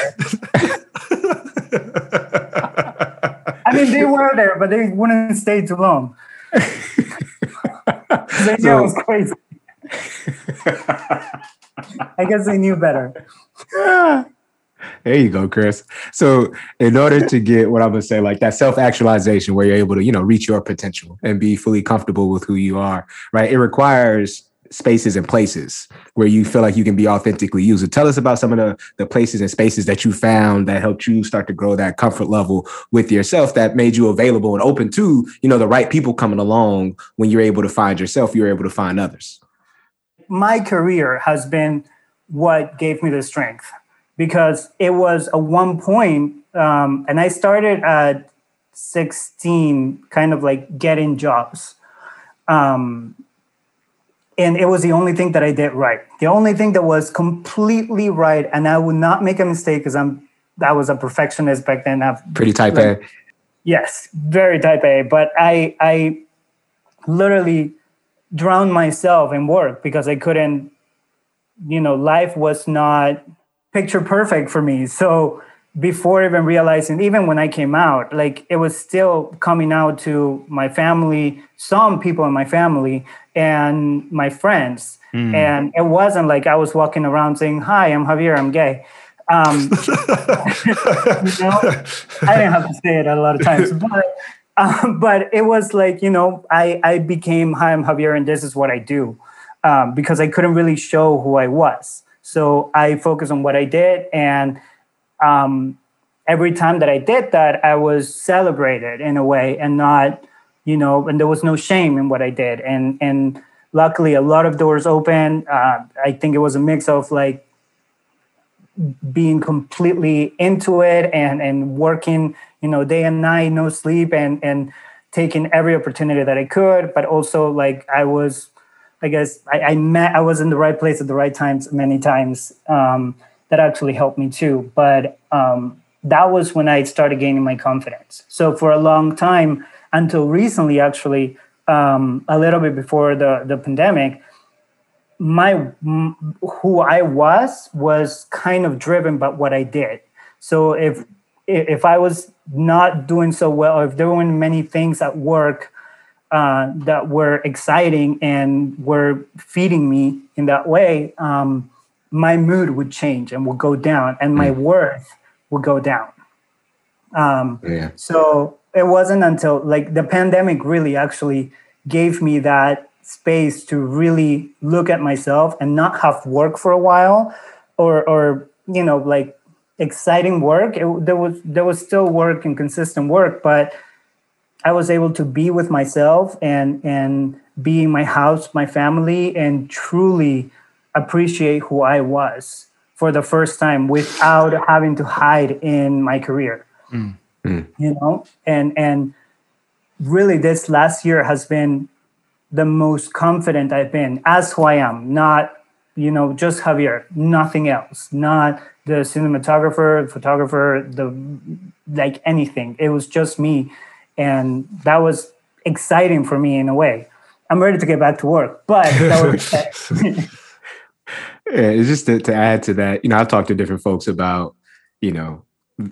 I mean, they were there, but they wouldn't stay too long. they knew so, it was crazy. I guess they knew better. There you go, Chris. So, in order to get what I'm gonna say, like that self actualization, where you're able to, you know, reach your potential and be fully comfortable with who you are, right? It requires spaces and places where you feel like you can be authentically you. So tell us about some of the, the places and spaces that you found that helped you start to grow that comfort level with yourself that made you available and open to, you know, the right people coming along when you're able to find yourself, you're able to find others. My career has been what gave me the strength because it was a one point, um, and I started at 16, kind of like getting jobs. Um, and it was the only thing that I did right. The only thing that was completely right, and I would not make a mistake because I'm I was a perfectionist back then. I've, Pretty type like, A. Yes, very type A. But I I literally drowned myself in work because I couldn't. You know, life was not picture perfect for me. So before even realizing, even when I came out, like it was still coming out to my family, some people in my family, and my friends. Mm. And it wasn't like I was walking around saying, Hi, I'm Javier, I'm gay. Um, you know, I didn't have to say it a lot of times, but, um, but it was like, you know, I, I became, Hi, I'm Javier, and this is what I do um, because I couldn't really show who I was. So I focused on what I did. And um, every time that I did that, I was celebrated in a way and not you know, and there was no shame in what I did. And and luckily, a lot of doors open. Uh, I think it was a mix of like being completely into it and and working, you know, day and night, no sleep, and and taking every opportunity that I could. But also, like I was, I guess, I, I met, I was in the right place at the right times many times. Um, that actually helped me too. But um, that was when I started gaining my confidence. So for a long time until recently, actually, um, a little bit before the the pandemic, my who I was was kind of driven by what I did. So if if I was not doing so well, if there weren't many things at work uh, that were exciting and were feeding me in that way, um, my mood would change and would go down, and my mm. worth would go down. Um, yeah. So it wasn't until like the pandemic really actually gave me that space to really look at myself and not have work for a while, or or you know like exciting work. It, there was there was still work and consistent work, but I was able to be with myself and and be in my house, my family, and truly appreciate who I was for the first time without having to hide in my career. Mm. Mm. You know, and and really this last year has been the most confident I've been as who I am, not you know just Javier, nothing else, not the cinematographer, photographer, the like anything. It was just me, and that was exciting for me in a way. I'm ready to get back to work, but that was it's just to, to add to that. You know, I've talked to different folks about, you know,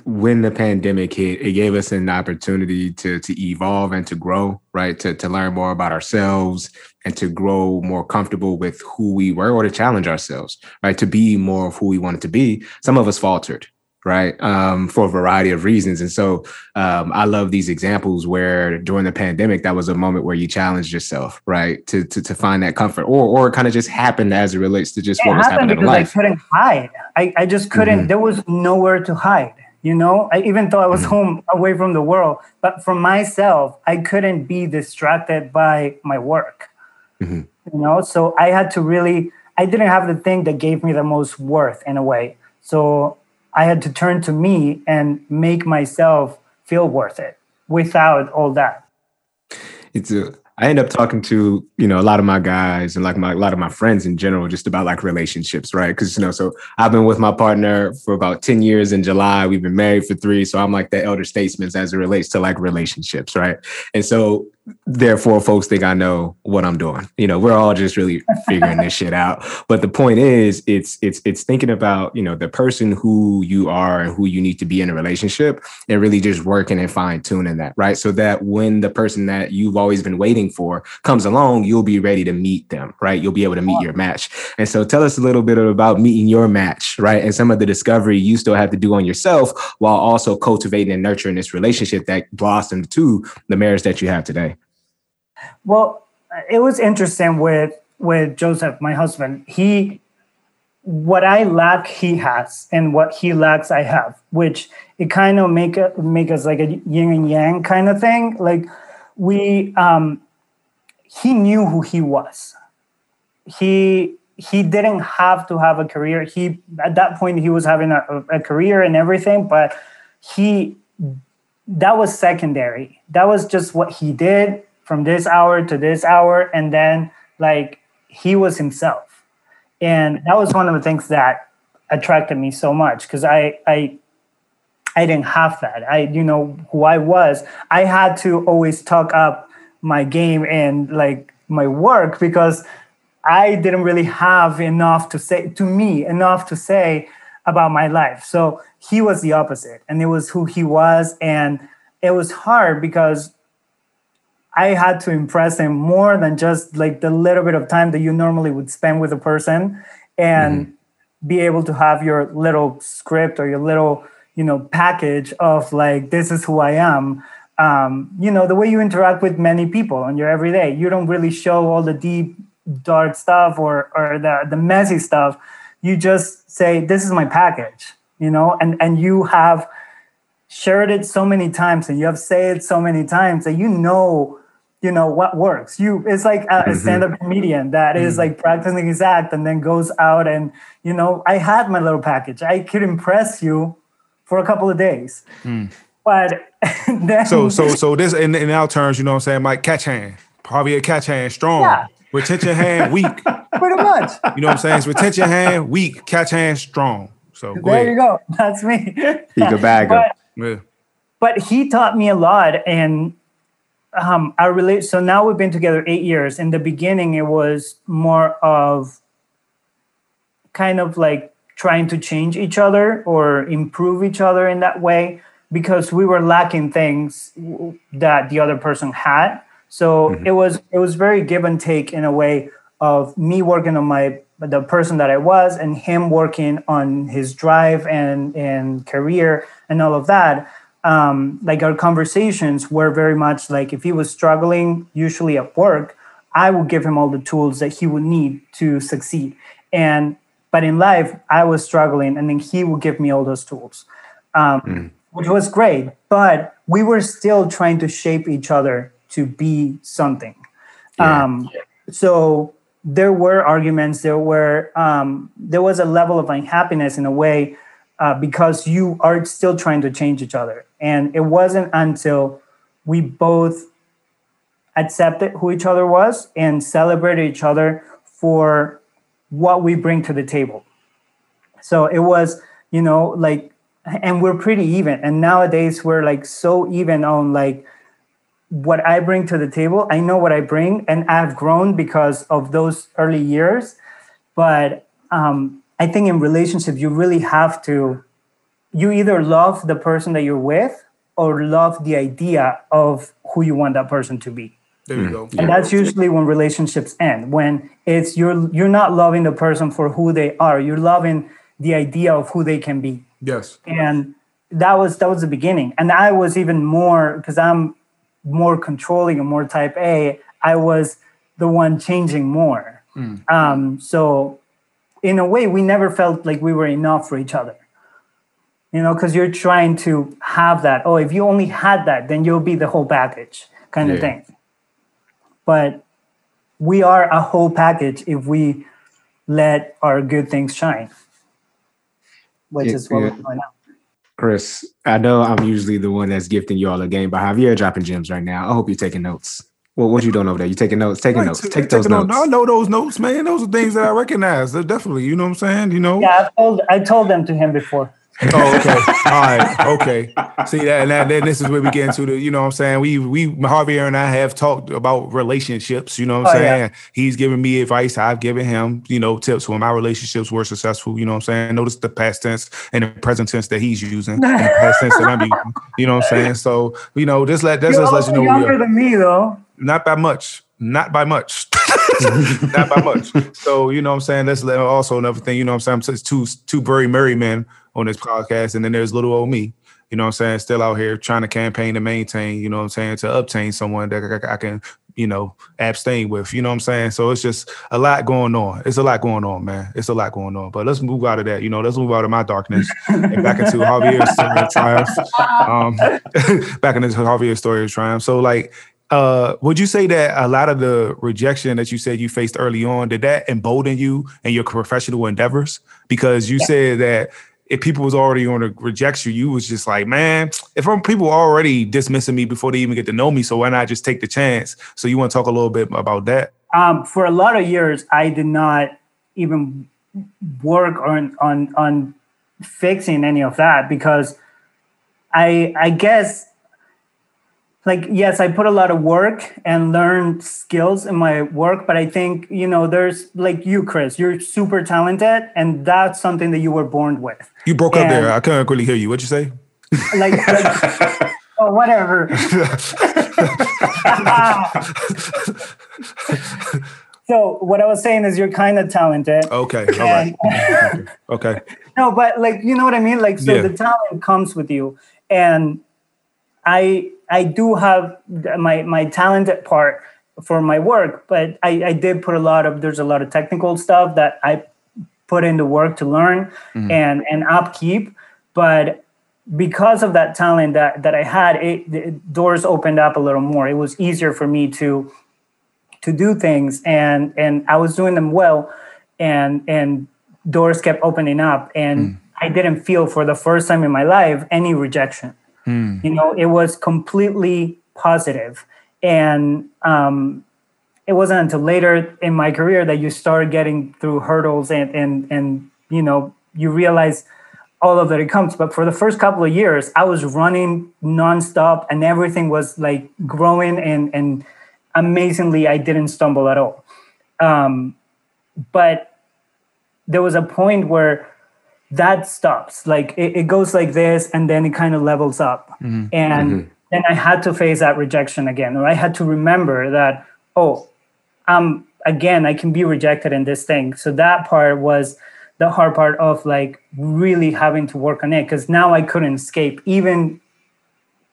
when the pandemic hit, it gave us an opportunity to to evolve and to grow, right? To to learn more about ourselves and to grow more comfortable with who we were or to challenge ourselves, right? To be more of who we wanted to be. Some of us faltered, right? Um, for a variety of reasons. And so um, I love these examples where during the pandemic, that was a moment where you challenged yourself, right? To to, to find that comfort or or it kind of just happened as it relates to just it what was happening in life. I couldn't hide. I, I just couldn't, mm-hmm. there was nowhere to hide. You know, I even though I was mm-hmm. home away from the world, but for myself, I couldn't be distracted by my work. Mm-hmm. You know, so I had to really I didn't have the thing that gave me the most worth in a way. So I had to turn to me and make myself feel worth it without all that. It's a I end up talking to, you know, a lot of my guys and like my, a lot of my friends in general, just about like relationships, right? Cause, you know, so I've been with my partner for about 10 years in July. We've been married for three. So I'm like the elder statesman as it relates to like relationships, right? And so therefore folks think I know what I'm doing. You know, we're all just really figuring this shit out. But the point is it's it's it's thinking about, you know, the person who you are and who you need to be in a relationship and really just working and fine tuning that, right? So that when the person that you've always been waiting for comes along, you'll be ready to meet them, right? You'll be able to meet your match. And so tell us a little bit about meeting your match, right? And some of the discovery you still have to do on yourself while also cultivating and nurturing this relationship that blossomed to the marriage that you have today. Well, it was interesting with with Joseph, my husband. He what I lack, he has, and what he lacks, I have. Which it kind of make make us like a yin and yang kind of thing. Like we, um, he knew who he was. He he didn't have to have a career. He at that point he was having a, a career and everything, but he that was secondary. That was just what he did from this hour to this hour and then like he was himself. And that was one of the things that attracted me so much because i i i didn't have that. I you know who i was i had to always talk up my game and like my work because i didn't really have enough to say to me enough to say about my life. So he was the opposite and it was who he was and it was hard because I had to impress him more than just like the little bit of time that you normally would spend with a person and mm-hmm. be able to have your little script or your little, you know, package of like, this is who I am. Um, you know, the way you interact with many people on your everyday, you don't really show all the deep, dark stuff or, or the, the messy stuff. You just say, this is my package, you know, and, and you have shared it so many times and you have said it so many times that you know you know what works. You it's like a, mm-hmm. stand-up comedian that is mm-hmm. like practicing his act and then goes out and you know i had my little package. I could impress you for a couple of days. Mm. but then so so so this in, in our terms you know what i'm saying mike catch hand. Probably a catch hand strong. Yeah. retention hand weak. Pretty much. You know what i'm saying? It's retention hand weak. Catch hand strong. So there ahead. you go. That's me. He could bag but, yeah. but he taught me a lot and um, our relate. So now we've been together eight years. In the beginning, it was more of kind of like trying to change each other or improve each other in that way because we were lacking things that the other person had. So mm-hmm. it was it was very give and take in a way of me working on my the person that I was and him working on his drive and and career and all of that. Um, like our conversations were very much like if he was struggling, usually at work, I would give him all the tools that he would need to succeed. And but in life, I was struggling, and then he would give me all those tools, um, mm. which was great. But we were still trying to shape each other to be something. Yeah. Um, so there were arguments. There were um, there was a level of unhappiness in a way uh, because you are still trying to change each other, and it wasn't until we both accepted who each other was and celebrated each other for what we bring to the table. So it was, you know, like, and we're pretty even. And nowadays we're like so even on like what I bring to the table. I know what I bring, and I've grown because of those early years. But um, I think in relationships, you really have to, you either love the person that you're with or love the idea of who you want that person to be. There you mm. go. And that's usually when relationships end. When it's you're you're not loving the person for who they are. You're loving the idea of who they can be. Yes. And that was that was the beginning. And I was even more because I'm more controlling and more type A. I was the one changing more. Mm. Um, so in a way, we never felt like we were enough for each other. You know, because you're trying to have that. Oh, if you only had that, then you'll be the whole package kind yeah. of thing but we are a whole package if we let our good things shine, which yeah, is what yeah. we're doing now. Chris, I know I'm usually the one that's gifting you all a game, but Javier dropping gems right now. I hope you're taking notes. Well, what you doing over there? You taking notes? Taking notes. Take those notes. I know those notes, man. Those are things that I recognize. They're definitely, you know what I'm saying? You know. Yeah, I told I told them to him before. oh, okay. All right. Okay. See that, and that, then this is where we get into the, you know what I'm saying? We, we, Javier and I have talked about relationships, you know what I'm oh, saying? Yeah. He's giving me advice. I've given him, you know, tips when my relationships were successful, you know what I'm saying? Notice the past tense and the present tense that he's using, and the past tense that I'm using, you know what I'm saying? So, you know, this let, this just let you know. younger than me, though. Not by much. Not by much. Not by much. So, you know what I'm saying? That's also another thing, you know what I'm saying? It's two, two very merry men on this podcast. And then there's little old me, you know what I'm saying, still out here trying to campaign to maintain, you know what I'm saying, to obtain someone that I, can, you know, abstain with, you know what I'm saying? So it's just a lot going on. It's a lot going on, man. It's a lot going on. But let's move out of that, you know, let's move out of my darkness and back into Javier's story of triumph. Um, back into Javier's story of triumph. So like, uh, would you say that a lot of the rejection that you said you faced early on did that embolden you in your professional endeavors? Because you yeah. said that if people was already on to reject you, you was just like, man, if I'm people already dismissing me before they even get to know me, so why not just take the chance? So you want to talk a little bit about that? Um, for a lot of years, I did not even work on on on fixing any of that because I I guess like yes i put a lot of work and learned skills in my work but i think you know there's like you chris you're super talented and that's something that you were born with. You broke and, up there. I couldn't really hear you. What'd you say? Like, like oh whatever. So what i was saying is you're kind of talented. Okay all right. Okay. okay. No but like you know what i mean? Like so yeah. the talent comes with you. And I I do have my my talented part for my work, but I, I did put a lot of there's a lot of technical stuff that I put into work to learn mm-hmm. and and upkeep. But because of that talent that that I had, it, doors opened up a little more. It was easier for me to to do things, and and I was doing them well, and and doors kept opening up, and mm. I didn't feel for the first time in my life any rejection. Mm. You know, it was completely positive. And um, it wasn't until later in my career that you start getting through hurdles and and and you know you realize all of that it comes. But for the first couple of years, I was running nonstop and everything was like growing and and amazingly I didn't stumble at all. Um, but there was a point where that stops. Like it, it goes like this and then it kind of levels up. Mm-hmm. And mm-hmm. then I had to face that rejection again. Or I had to remember that, oh, um again, I can be rejected in this thing. So that part was the hard part of like really having to work on it because now I couldn't escape even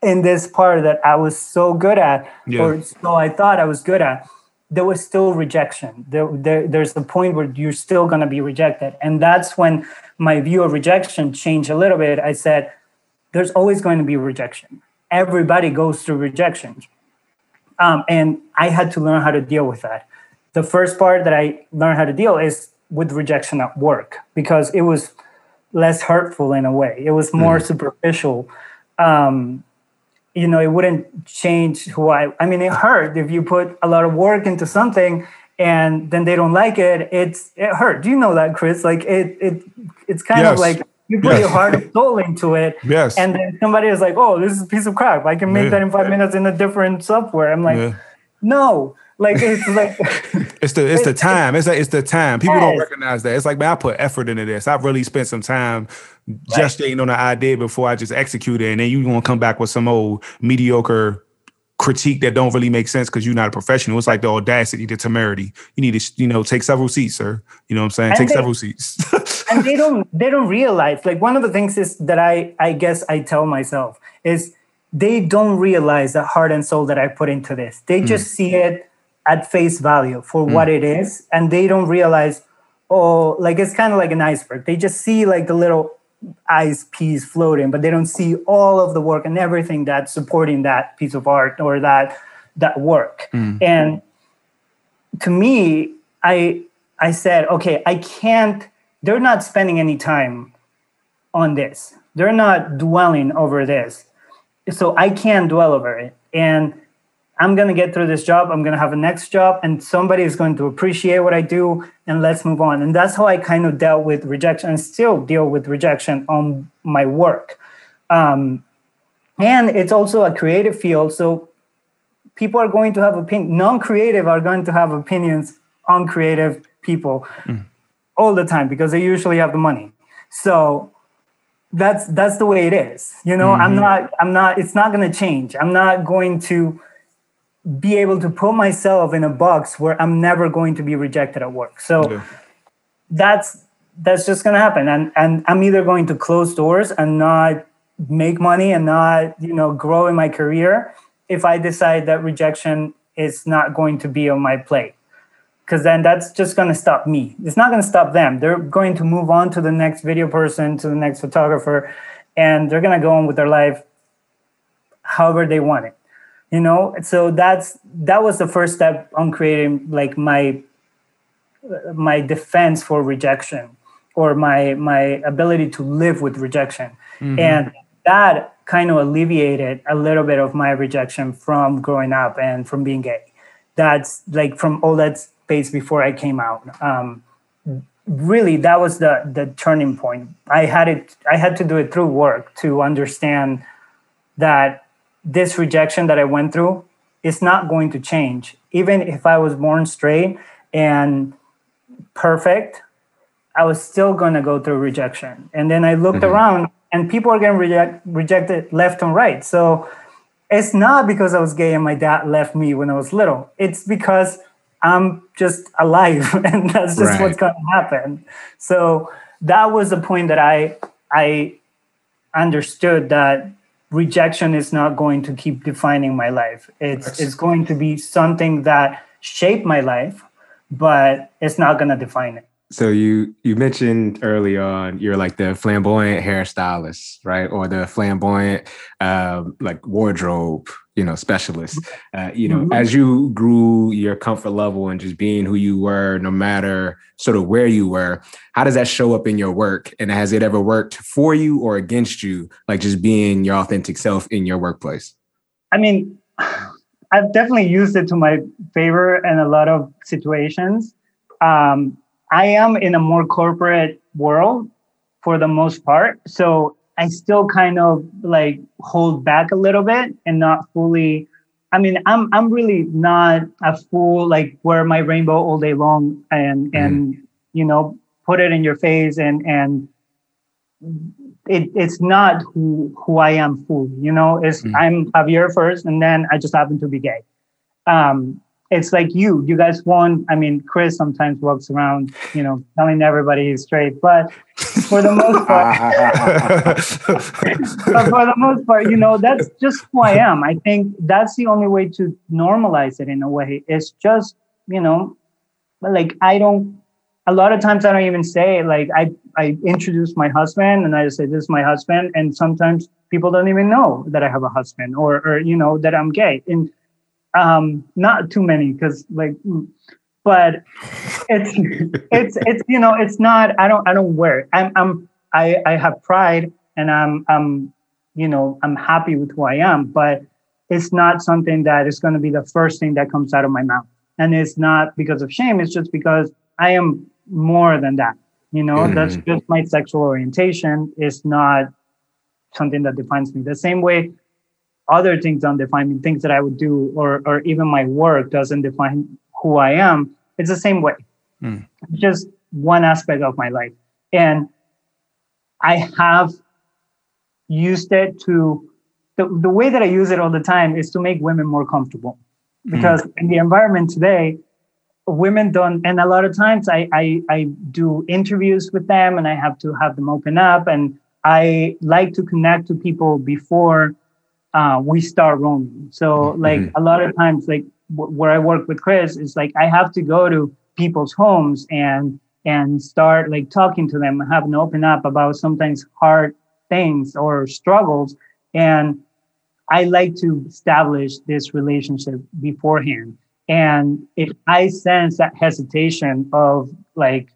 in this part that I was so good at yeah. or so I thought I was good at there was still rejection there, there there's the point where you're still going to be rejected and that's when my view of rejection changed a little bit I said there's always going to be rejection everybody goes through rejection um, and I had to learn how to deal with that the first part that I learned how to deal is with rejection at work because it was less hurtful in a way. It was more mm. superficial. Um, you know, it wouldn't change who I. I mean, it hurt if you put a lot of work into something and then they don't like it. It's it hurt. Do you know that, Chris? Like it, it, it's kind yes. of like you put yes. your heart and soul into it. Yes. And then somebody is like, "Oh, this is a piece of crap. I can make yeah. that in five minutes in a different software." I'm like, yeah. "No." Like it's like it's the it's the time. It's like it's the time. People yes. don't recognize that. It's like man, I put effort into this. I've really spent some time gestating on the idea before I just execute it, and then you gonna come back with some old mediocre critique that don't really make sense because you're not a professional. It's like the audacity, the temerity. You need to, you know, take several seats, sir. You know what I'm saying? And take they, several seats. and they don't they don't realize. Like one of the things is that I I guess I tell myself is they don't realize the heart and soul that I put into this. They mm. just see it at face value for mm. what it is and they don't realize oh like it's kind of like an iceberg they just see like the little ice piece floating but they don't see all of the work and everything that's supporting that piece of art or that that work. Mm. and to me i i said okay i can't they're not spending any time on this. They're not dwelling over this. So i can't dwell over it. And I'm going to get through this job. I'm going to have a next job, and somebody is going to appreciate what I do, and let's move on. And that's how I kind of dealt with rejection and still deal with rejection on my work. Um, and it's also a creative field. So people are going to have opinion. Non-creative are going to have opinions on creative people mm. all the time because they usually have the money. So that's that's the way it is. You know, mm-hmm. I'm not I'm not. It's not going to change. I'm not going to be able to put myself in a box where I'm never going to be rejected at work. So yeah. that's that's just going to happen and and I'm either going to close doors and not make money and not, you know, grow in my career if I decide that rejection is not going to be on my plate. Cuz then that's just going to stop me. It's not going to stop them. They're going to move on to the next video person, to the next photographer and they're going to go on with their life however they want it you know? So that's that was the first step on creating like my my defense for rejection or my my ability to live with rejection. Mm-hmm. and that kind of alleviated a little bit of my rejection from growing up and from being gay. That's like from all that space before i came out. Um, really that was the the turning point. I had it i had to do it through work to understand that this rejection that I went through is not going to change. Even if I was born straight and perfect, I was still going to go through rejection. And then I looked mm-hmm. around and people are getting reject, rejected left and right. So it's not because I was gay and my dad left me when I was little. It's because I'm just alive and that's just right. what's going to happen. So that was the point that I I understood that rejection is not going to keep defining my life. It's it's going to be something that shaped my life, but it's not going to define it. So you you mentioned early on you're like the flamboyant hairstylist, right, or the flamboyant uh, like wardrobe, you know, specialist. Uh, you know, mm-hmm. as you grew your comfort level and just being who you were, no matter sort of where you were, how does that show up in your work? And has it ever worked for you or against you, like just being your authentic self in your workplace? I mean, I've definitely used it to my favor in a lot of situations. Um, I am in a more corporate world for the most part. So I still kind of like hold back a little bit and not fully. I mean, I'm I'm really not a fool like wear my rainbow all day long and mm-hmm. and you know put it in your face and and it, it's not who who I am fully. You know, it's mm-hmm. I'm Javier first, and then I just happen to be gay. Um, it's like you you guys want i mean chris sometimes walks around you know telling everybody he's straight but for the most part but for the most part you know that's just who i am. I think that's the only way to normalize it in a way. It's just you know like i don't a lot of times i don't even say like i i introduce my husband and i just say this is my husband and sometimes people don't even know that i have a husband or or you know that i'm gay. And um, not too many because like, mm, but it's it's it's you know it's not. I don't I don't wear it. I'm I'm I I have pride and I'm I'm you know I'm happy with who I am, but it's not something that is going to be the first thing that comes out of my mouth. And it's not because of shame. It's just because I am more than that. You know, mm-hmm. that's just my sexual orientation. It's not something that defines me. The same way other things don't define me, things that I would do, or or even my work doesn't define who I am. It's the same way. Mm. Just one aspect of my life. And I have used it to the, the way that I use it all the time is to make women more comfortable. Because mm. in the environment today, women don't and a lot of times I, I i do interviews with them and i have to have them open up and i like to connect to people before uh, we start roaming. So mm-hmm. like mm-hmm. a lot of times, like w- where I work with Chris, is like I have to go to people's homes and and start like talking to them, and having to open up about sometimes hard things or struggles. And I like to establish this relationship beforehand. And if I sense that hesitation of like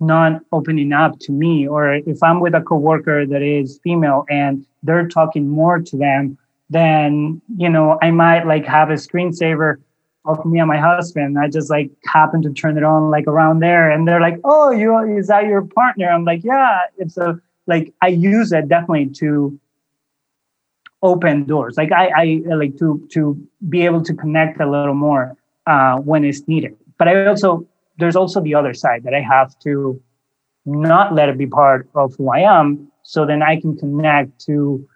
not opening up to me, or if I'm with a coworker that is female and they're talking more to them, then you know I might like have a screensaver of me and my husband. I just like happen to turn it on like around there, and they're like, "Oh, you is that your partner?" I'm like, "Yeah." It's a like I use it definitely to open doors. Like I, I like to to be able to connect a little more uh, when it's needed. But I also there's also the other side that I have to not let it be part of who I am, so then I can connect to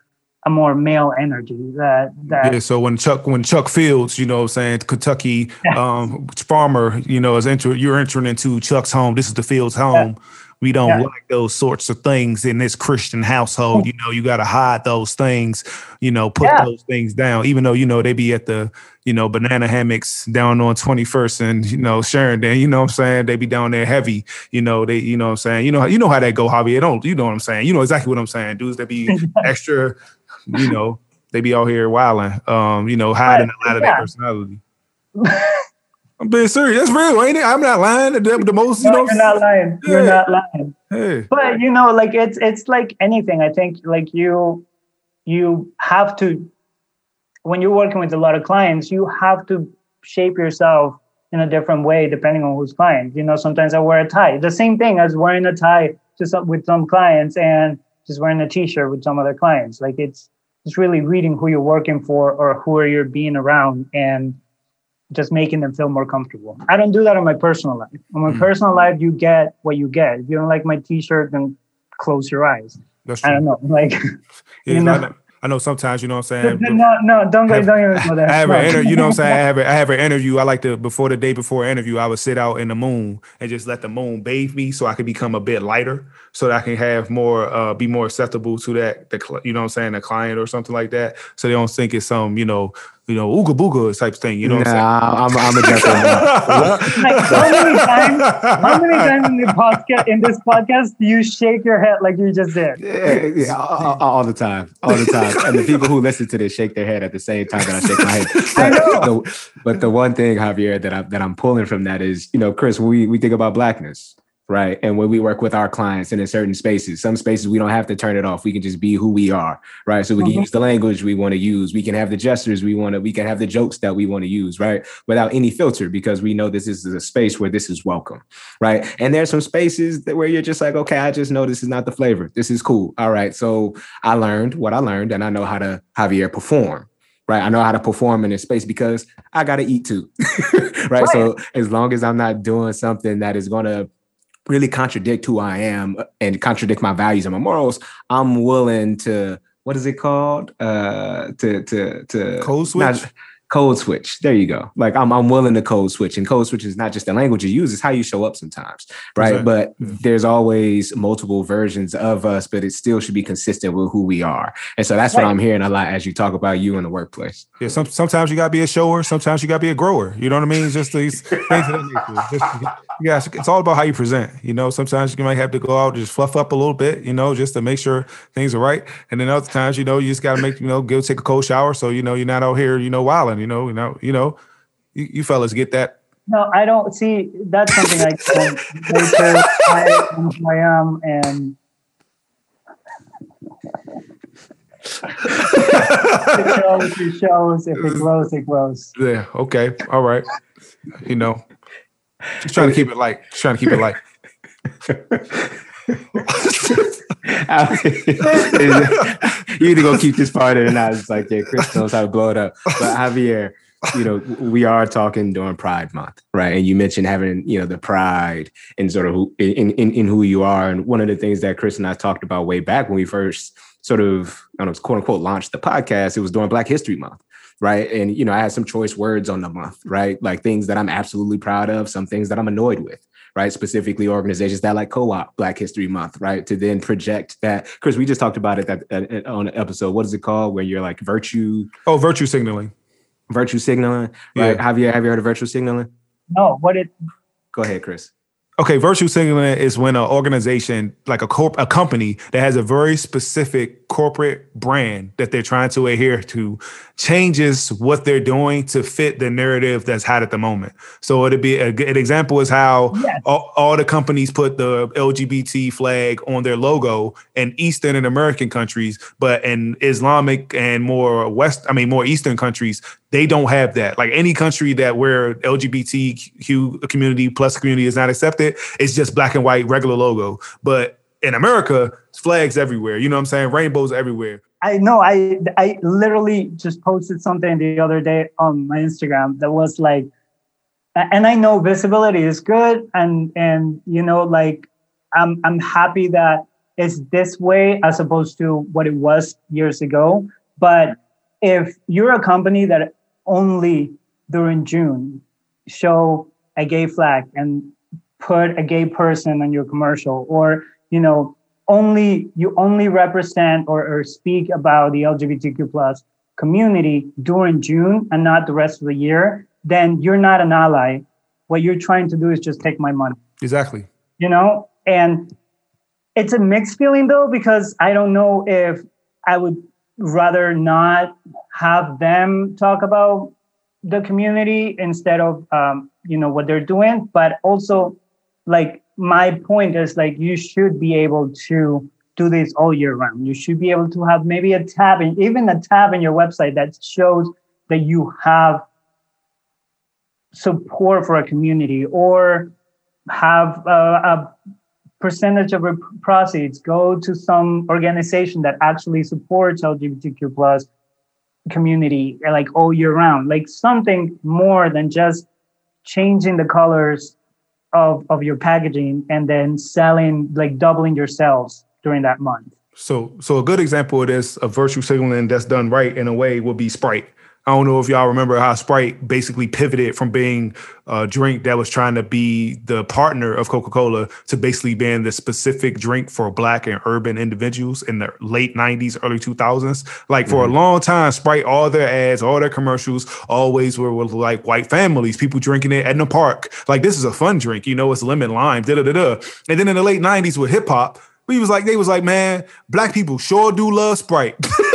a more male energy that, that yeah so when chuck when chuck fields you know i'm saying kentucky um, farmer you know is enter you're entering into chuck's home. This is the fields home. Yeah. we don't yeah. like those sorts of things in this christian household you know. You got to hide those things you know put yeah. those things down. Even though you know they be at the you know banana hammocks down on 21st and you know Sheridan you know what i'm saying? They be down there heavy you know they you know what i'm saying? You know you know how that go hobby don't you know what i'm saying? You know exactly what i'm saying dudes that be extra you know, they be out here wilding, um, you know, hiding a lot of yeah. their personality. I'm being serious. That's real, ain't it? I'm not lying. The, the most, you no, know, you're not lying. Yeah. You're not lying. Hey. But you know, like it's it's like anything. I think like you you have to when you're working with a lot of clients, you have to shape yourself in a different way depending on who's client. You know, sometimes I wear a tie. The same thing as wearing a tie to some, with some clients and just wearing a t-shirt with some other clients. Like it's just really reading who you're working for or who are you being around and just making them feel more comfortable. I don't do that in my personal life. In my mm. personal life, you get what you get. If you don't like my t-shirt, then close your eyes. That's true. I don't know. Like yeah, you know. I know sometimes, you know what I'm saying? No, no, don't go, don't even go there. I have, an inter, you know what I'm saying? I have, a, I have an interview. I like to, before the day before interview, I would sit out in the moon and just let the moon bathe me so I could become a bit lighter so that I can have more, uh, be more acceptable to that, the, you know what I'm saying, the client or something like that. So they don't think it's some, you know, you know, ooga booga type thing. You know, nah, I'm, I'm, a gentleman. like how many times, how many times in the podcast, in this podcast, do you shake your head like you just did? Yeah, yeah all, all, the time, all the time. and the people who listen to this shake their head at the same time that I shake my head. But, I know. The, but the one thing, Javier, that I that I'm pulling from that is, you know, Chris, we we think about blackness right? And when we work with our clients and in certain spaces, some spaces we don't have to turn it off. We can just be who we are, right? So we can mm-hmm. use the language we want to use. We can have the gestures we want to, we can have the jokes that we want to use, right? Without any filter, because we know this is a space where this is welcome, right? And there's some spaces that where you're just like, okay, I just know this is not the flavor. This is cool. All right. So I learned what I learned and I know how to Javier perform right? I know how to perform in this space because I got to eat too, right? right? So as long as I'm not doing something that is going to really contradict who I am and contradict my values and my morals, I'm willing to what is it called? Uh, to to to code switch. Not, code switch. There you go. Like I'm, I'm willing to code switch, and code switch is not just the language you use; it's how you show up sometimes, right? But yeah. there's always multiple versions of us, but it still should be consistent with who we are. And so that's right. what I'm hearing a lot as you talk about you in the workplace. Yeah. Some, sometimes you gotta be a shower. Sometimes you gotta be a grower. You know what I mean? Just these things of Yeah, it's all about how you present. You know, sometimes you might have to go out and just fluff up a little bit, you know, just to make sure things are right. And then other times, you know, you just got to make, you know, go take a cold shower. So, you know, you're not out here, you know, wilding, you know, you know, you know, you, you fellas get that. No, I don't see that's something I can nature, I I am and it shows, it shows. If it glows, it glows. Yeah. Okay. All right. You know, just trying to keep it light. Just trying to keep it light. you either gonna keep this part or not. It's like, yeah, Chris knows how to blow it up. But Javier, you know, we are talking during Pride Month, right? And you mentioned having, you know, the pride in sort of who, in, in, in who you are. And one of the things that Chris and I talked about way back when we first sort of, I don't know, quote unquote, launched the podcast, it was during Black History Month right? And you know, I had some choice words on the month, right? Like things that I'm absolutely proud of, some things that I'm annoyed with, right? Specifically, organizations that like co-op Black History Month, right? To then project that, Chris, we just talked about it that, that, on an episode. What is it called? Where you're like virtue? Oh, virtue signaling. Virtue signaling, right? Yeah. Have you have you heard of virtue signaling? No. What it? Go ahead, Chris. Okay, virtue signaling is when an organization, like a corp, a company that has a very specific corporate brand that they're trying to adhere to, changes what they're doing to fit the narrative that's had at the moment. So it'd be a, an example is how yes. all, all, the companies put the LGBT flag on their logo in Eastern and American countries, but in Islamic and more West, I mean more Eastern countries, they don't have that. Like any country that where LGBTQ community plus community is not accepted, it's just black and white regular logo. But in America, flags everywhere. You know what I'm saying? Rainbows everywhere. I know. I I literally just posted something the other day on my Instagram that was like, and I know visibility is good, and and you know like I'm I'm happy that it's this way as opposed to what it was years ago. But if you're a company that only during June show a gay flag and put a gay person on your commercial or you know only you only represent or, or speak about the lgbtq plus community during june and not the rest of the year then you're not an ally. What you're trying to do is just take my money. Exactly. You know? And it's a mixed feeling though because i don't know if i would rather not have them talk about the community instead of um, you know what they're doing. But also like my point is like you should be able to do this all year round. You should be able to have maybe a tab and even a tab in your website that shows that you have support for a community or have a percentage of proceeds go to some organization that actually supports lgbtq plus community like all year round like something more than just changing the colors of of your packaging and then selling like doubling your sales during that month. So so a good example of this of virtue signaling that's done right in a way would be sprite I don't know if y'all remember how Sprite basically pivoted from being a drink that was trying to be the partner of Coca Cola to basically being the specific drink for Black and urban individuals in the late 90s, early 2000s. Like mm-hmm. for a mm-hmm. long time, Sprite, all their ads, all their commercials always were with like white families, people drinking it at the park. Like, this is a fun drink, you know, it's lemon lime, da da da da. And then in the late 90s with hip hop, we was like, they was like, man, black people sure do love Sprite.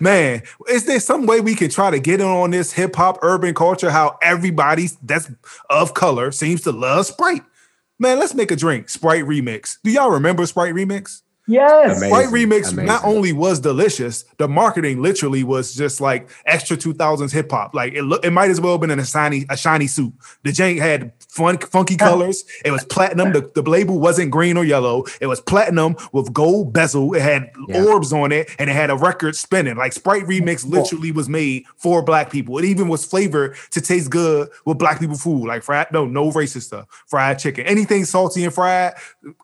man, is there some way we can try to get in on this hip hop urban culture? How everybody that's of color seems to love Sprite. man, let's make a drink. Sprite remix. Do y'all remember Sprite remix? Yes. Amazing. Sprite remix Amazing. not only was delicious, the marketing literally was just like extra 2000s hip hop. Like it look, it might as well have been in a shiny a shiny suit. The jank had fun funky colors. It was platinum. The, the label wasn't green or yellow. It was platinum with gold bezel. It had Yeah. orbs on it and it had a record spinning. Like Sprite remix literally was made for black people. It even was flavored to taste good with black people food. Like fried, no, no racist stuff. Fried chicken, anything salty and fried,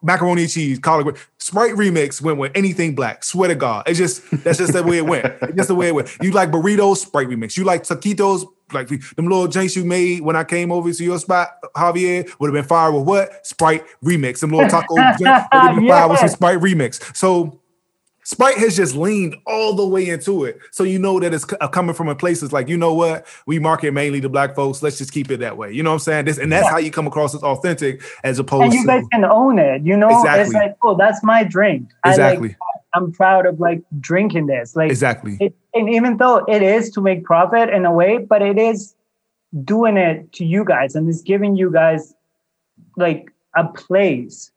macaroni and cheese, collard green. Sprite remix went with anything black. Swear to God, it's just that's just the way it went. It's just the way it went. You like burritos? Sprite remix. You like taquitos? Like the- them little drinks you made when I came over to your spot, Javier, would have been fire with what? Sprite remix. Them little taco drinks would have been fire with some Sprite remix. So Sprite has just leaned all the way into it. So you know that it's c- uh, coming from a place that's like, you know what? We market mainly to black folks. Let's just keep it that way. You know what I'm saying? This and that's Yeah. how you come across as authentic as opposed and you to guys can own it. You know, Exactly. it's like, oh, that's my drink. I exactly. like, I'm proud of like drinking this. Like, exactly. it, and even though it is to make profit in a way, but it is doing it to you guys and it's giving you guys like a place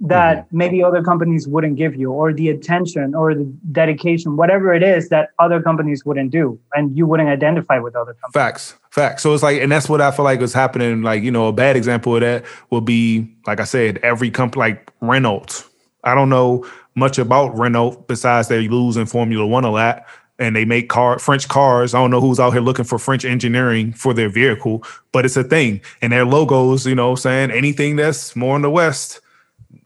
that Mm-hmm. maybe other companies wouldn't give you, or the attention or the dedication, whatever it is that other companies wouldn't do, and you wouldn't identify with other companies. Facts, facts. So it's like, and that's what I feel like is happening. Like, you know, a bad example of that will be, like I said, every company, like Renault. I don't know much about Renault besides they lose in Formula One a lot, and they make car French cars. I don't know who's out here looking for French engineering for their vehicle, but it's a thing. And their logos, you know, saying anything that's more in the West.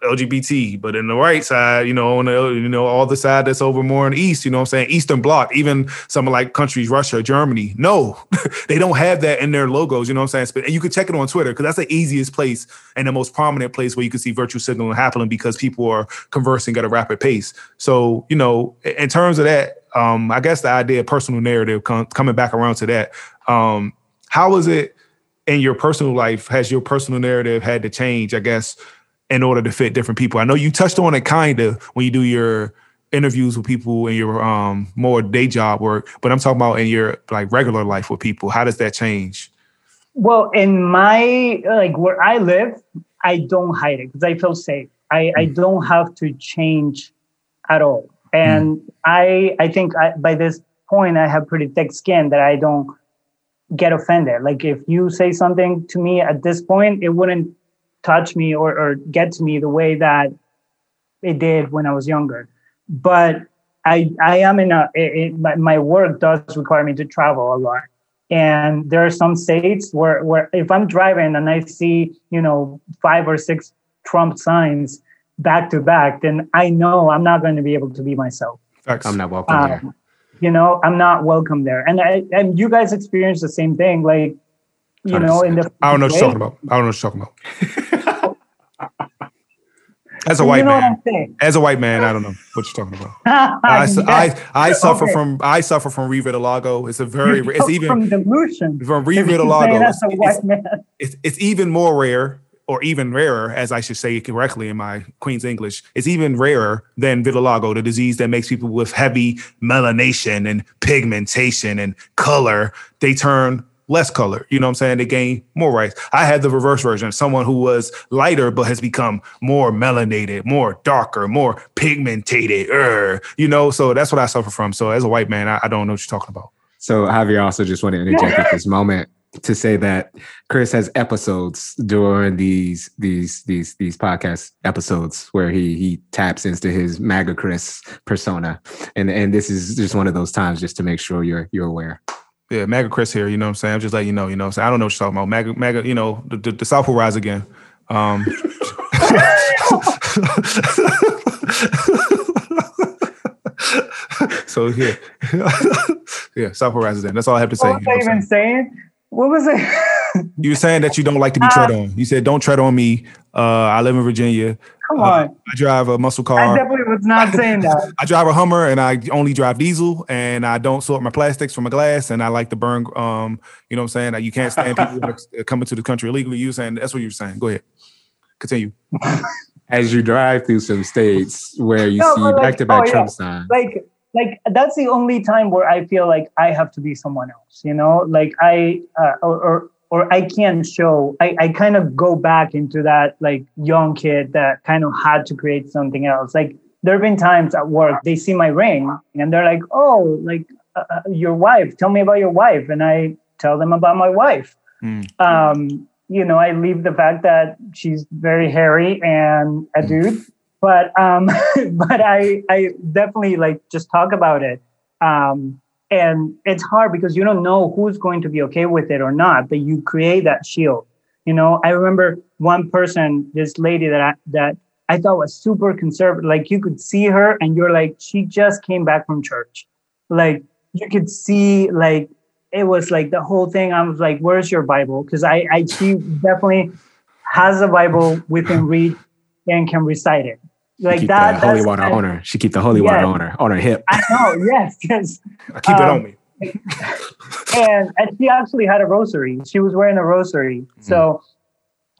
LGBT, but in the right side, you know, on the you know, all the side that's over more in the east, you know what I'm saying? Eastern bloc, even some of like countries, Russia, Germany. No, they don't have that in their logos, you know what I'm saying? And you can check it on Twitter because that's the easiest place and the most prominent place where you can see virtue signaling happening because people are conversing at a rapid pace. So, you know, in terms of that, um, I guess the idea of personal narrative com- coming back around to that, um, how is it in your personal life? Has your personal narrative had to change, I guess, in order to fit different people? I know you touched on it kind of when you do your interviews with people in your um more day job work, but I'm talking about in your like regular life with people. How does that change? Well, in my like where I live, I don't hide it because I feel safe. I, I don't have to change at all. And I I think I, by this point I have pretty thick skin that I don't get offended. Like if you say something to me at this point, it wouldn't touch me or, or get to me the way that it did when I was younger. But I I am in a it, it, my, my work does require me to travel a lot and there are some states where where if i'm driving and i see you know five or six trump signs back to back then i know i'm not going to be able to be myself Facts. I'm not welcome there. um, you know i'm not welcome there and i and you guys experience the same thing like you know in the I don't know what you're talking about. I don't know what you're talking about. As a You white know man, as a white man, I don't know what you're talking about. I, su- I, I suffer Okay. from I suffer from revitiligo. It's a very You it's even from delusion from revitiligo. a It's, it's, it's even more rare or even rarer, as I should say it correctly in my Queen's English. It's even rarer than vitiligo, the disease that makes people with heavy melanation and pigmentation and color. They turn less color. You know what I'm saying? They gain more rights. I had the reverse version, someone who was lighter but has become more melanated, more darker, more pigmentated. er, you know, so that's what I suffer from. So as a white man, I, I don't know what you're talking about. So Javier also just want to interject at this moment to say that Chris has episodes during these these these these podcast episodes where he he taps into his MAGA Chris persona, and and this is just one of those times just to make sure you're you're aware. Yeah, MAGA Chris here. You know what I'm saying? I'm just letting you know. You know what I'm saying? I don't know what you're talking about. MAGA, MAGA you know, the, the, the South will rise again. Um, so yeah, yeah, South will rise again. That's all I have to say. what you know what I'm even saying? saying what was it You were saying that you don't like to be tread on. You said, "Don't tread on me." Uh, I live in Virginia. come Uh, on I drive a muscle car. i car. definitely was not saying that I drive a Hummer and I only drive diesel and I don't sort my plastics from my glass and I like to burn um you know what I'm saying that you can't stand people coming to the country illegally. You saying that's what you're saying. Go ahead. Continue. As you drive through some states where you No, see back to back oh, yeah. Trump signs, like like that's the only time where I feel like I have to be someone else, you know, like I uh, or, or or I can't show. I, I kind of go back into that like young kid that kind of had to create something else. Like there have been times at work they see my ring and they're like, "Oh, like uh, uh your wife. Tell me about your wife." And I tell them about my wife. Mm. Um, you know, I leave the fact that she's very hairy and a hmm. dude, but um, but I I definitely like just talk about it. Um, and it's hard because you don't know who's going to be okay with it or not but you create that shield. You know i remember one person this lady that i that i thought was super conservative like you could see her and you're like she just came back from church. Like you could see like it was like the whole thing. I was like where's your bible? Because i i she definitely has a bible within reach and can recite it like that. holy water on her. She keep the holy yes. water on her on her hip. I know. Yes, yes. I keep um, it on um, me. and and she actually had a rosary. She was wearing a rosary. Mm. So,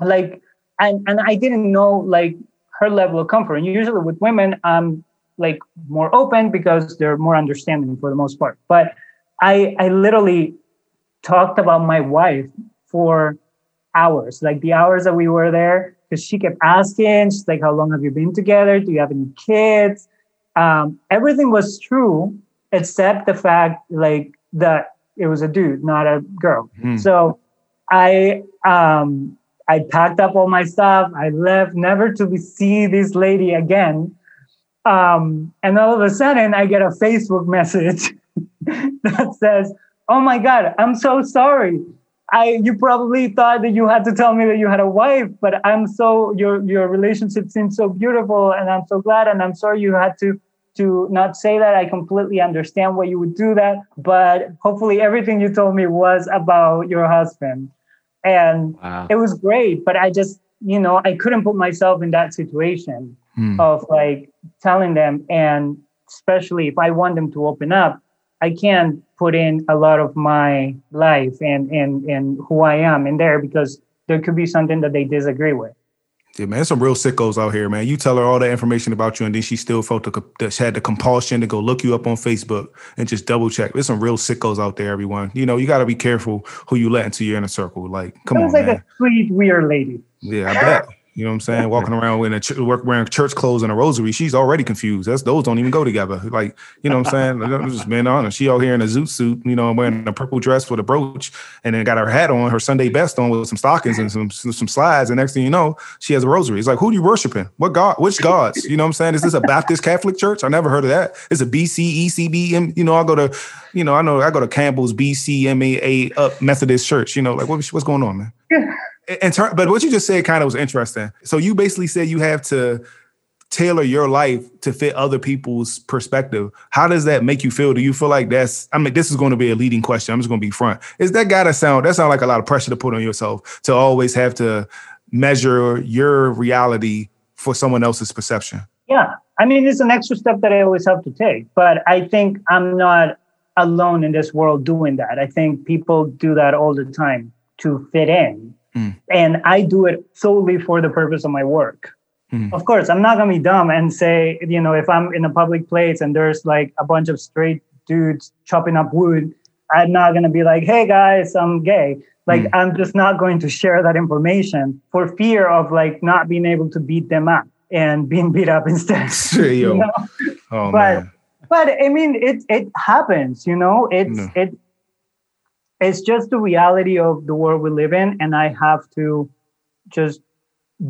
like, and and I didn't know like her level of comfort. And usually with women, I'm like more open because they're more understanding for the most part. But I I literally talked about my wife for hours, like the hours that we were there because she kept asking, she's like, How long have you been together? Do you have any kids? Um, everything was true except the fact like that it was a dude, not a girl. Mm. So I um I packed up all my stuff. I left never to see this lady again. Um, and all of a sudden I get a Facebook message that says, Oh my God, I'm so sorry. I you probably thought that you had to tell me that you had a wife, but I'm so your your relationship seems so beautiful, and I'm so glad, and I'm sorry you had to to not say that. I completely understand why you would do that, but hopefully everything you told me was about your husband, and wow. it was great. But I just you know I couldn't put myself in that situation hmm. of like telling them, and especially if I want them to open up, I can't put in a lot of my life and and and who I am in there because there could be something that they disagree with. Yeah, man, there's some real sickos out here, man. You tell her all that information about you, and then she still felt the she had the compulsion to go look you up on Facebook and just double check. There's some real sickos out there, everyone. You know, you got to be careful who you let into your inner circle. Like, come on, like man. a sweet, weird lady. Yeah, I bet. You know what I'm saying? Walking around in a ch- work wearing church clothes and a rosary, she's already confused. That's those don't even go together. Like, you know what I'm saying? I'm just being honest. She out here in a zoot suit, you know, wearing a purple dress with a brooch, and then got her hat on, her Sunday best on with some stockings and some some slides. And next thing you know, she has a rosary. It's like, who are you worshiping? What God? Which gods? You know what I'm saying? Is this a Baptist Catholic church? I never heard of that. It's a BCECB. You know, I go to, you know, I know I go to Campbell's BCMA up Methodist Church. You know, like what, what's going on, man? but what you just said kind of was interesting. So you basically said you have to tailor your life to fit other people's perspective. How does that make you feel? Do you feel like that's I mean, this is going to be a leading question. I'm just going to be front. Is that gotta sound that sound like a lot of pressure to put on yourself to always have to measure your reality for someone else's perception? Yeah. I mean, it's an extra step that I always have to take. But I think I'm not alone in this world doing that. I think people do that all the time to fit in. Mm. And I do it solely for the purpose of my work. Mm. Of course, I'm not gonna be dumb and say, you know, if I'm in a public place and there's like a bunch of straight dudes chopping up wood, I'm not gonna be like, hey guys, I'm gay. Like mm. I'm just not going to share that information for fear of like not being able to beat them up and being beat up instead. you know? oh, but man. but I mean it it happens, you know, it's no. it it's just the reality of the world we live in and i have to just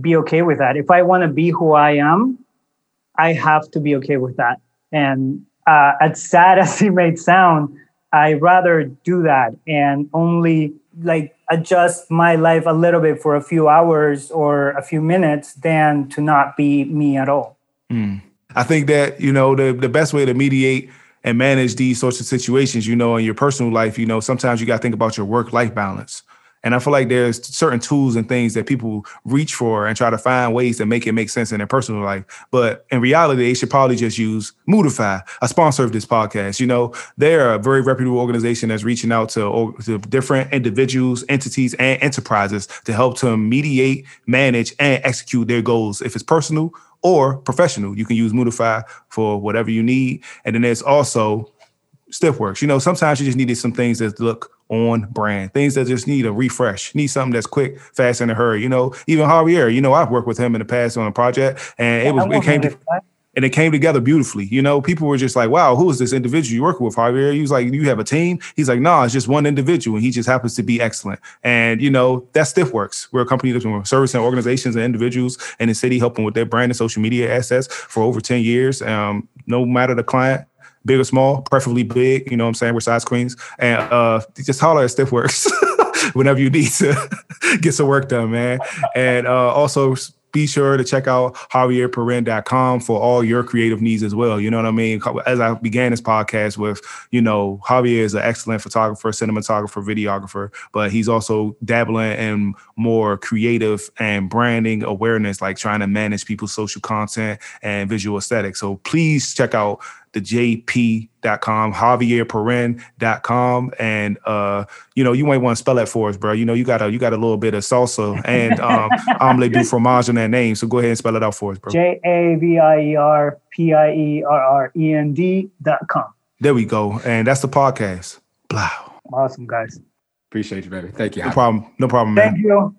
be okay with that. If i want to be who i am i have to be okay with that. And uh, as sad as it may sound i rather do that and only like adjust my life a little bit for a few hours or a few minutes than to not be me at all. Mm. i think that you know the, the best way to mediate and manage these sorts of situations, you know, in your personal life, you know, sometimes you got to think about your work life balance. And I feel like there's certain tools and things that people reach for and try to find ways to make it make sense in their personal life. But in reality, they should probably just use Moodify, a sponsor of this podcast. You know, they're a very reputable organization that's reaching out to, to different individuals, entities, and enterprises to help to mediate, manage, and execute their goals. If it's personal or professional. You can use Moodify for whatever you need. And then there's also Stiffworks. You know, sometimes you just needed some things that look on brand. Things that just need a refresh, need something that's quick, fast, in a hurry. You know, even Javier, you know, I've worked with him in the past on a project and it was it came to and it came together beautifully. You know, people were just like, wow, who is this individual you working with, Javier? He was like, you have a team? He's like, no, nah, it's just one individual. And he just happens to be excellent. And, you know, that's StiffWorks. We're a company that's been servicing organizations and individuals in the city, helping with their brand and social media assets for over 10 years. Um, no matter the client, big or small, preferably big, you know what I'm saying? We're size queens. And uh, just holler at Stiff Works whenever you need to get some work done, man. And uh, also be sure to check out javierperrin.com for all your creative needs as well. You know what I mean? As I began this podcast with, you know, Javier is an excellent photographer, cinematographer, videographer, but he's also dabbling in more creative and branding awareness, like trying to manage people's social content and visual aesthetics. So please check out the jp.com, javierperrin.com. And uh, you know, you might want to spell that for us, bro. You know, you got a you got a little bit of salsa and um omelette du fromage in that name. So go ahead and spell it out for us, bro. J A V I E R P I E R R E N D dot com. There we go. And that's the podcast. Blah. Awesome, guys. Appreciate you, baby. Thank you. No problem. No problem, man. Thank you.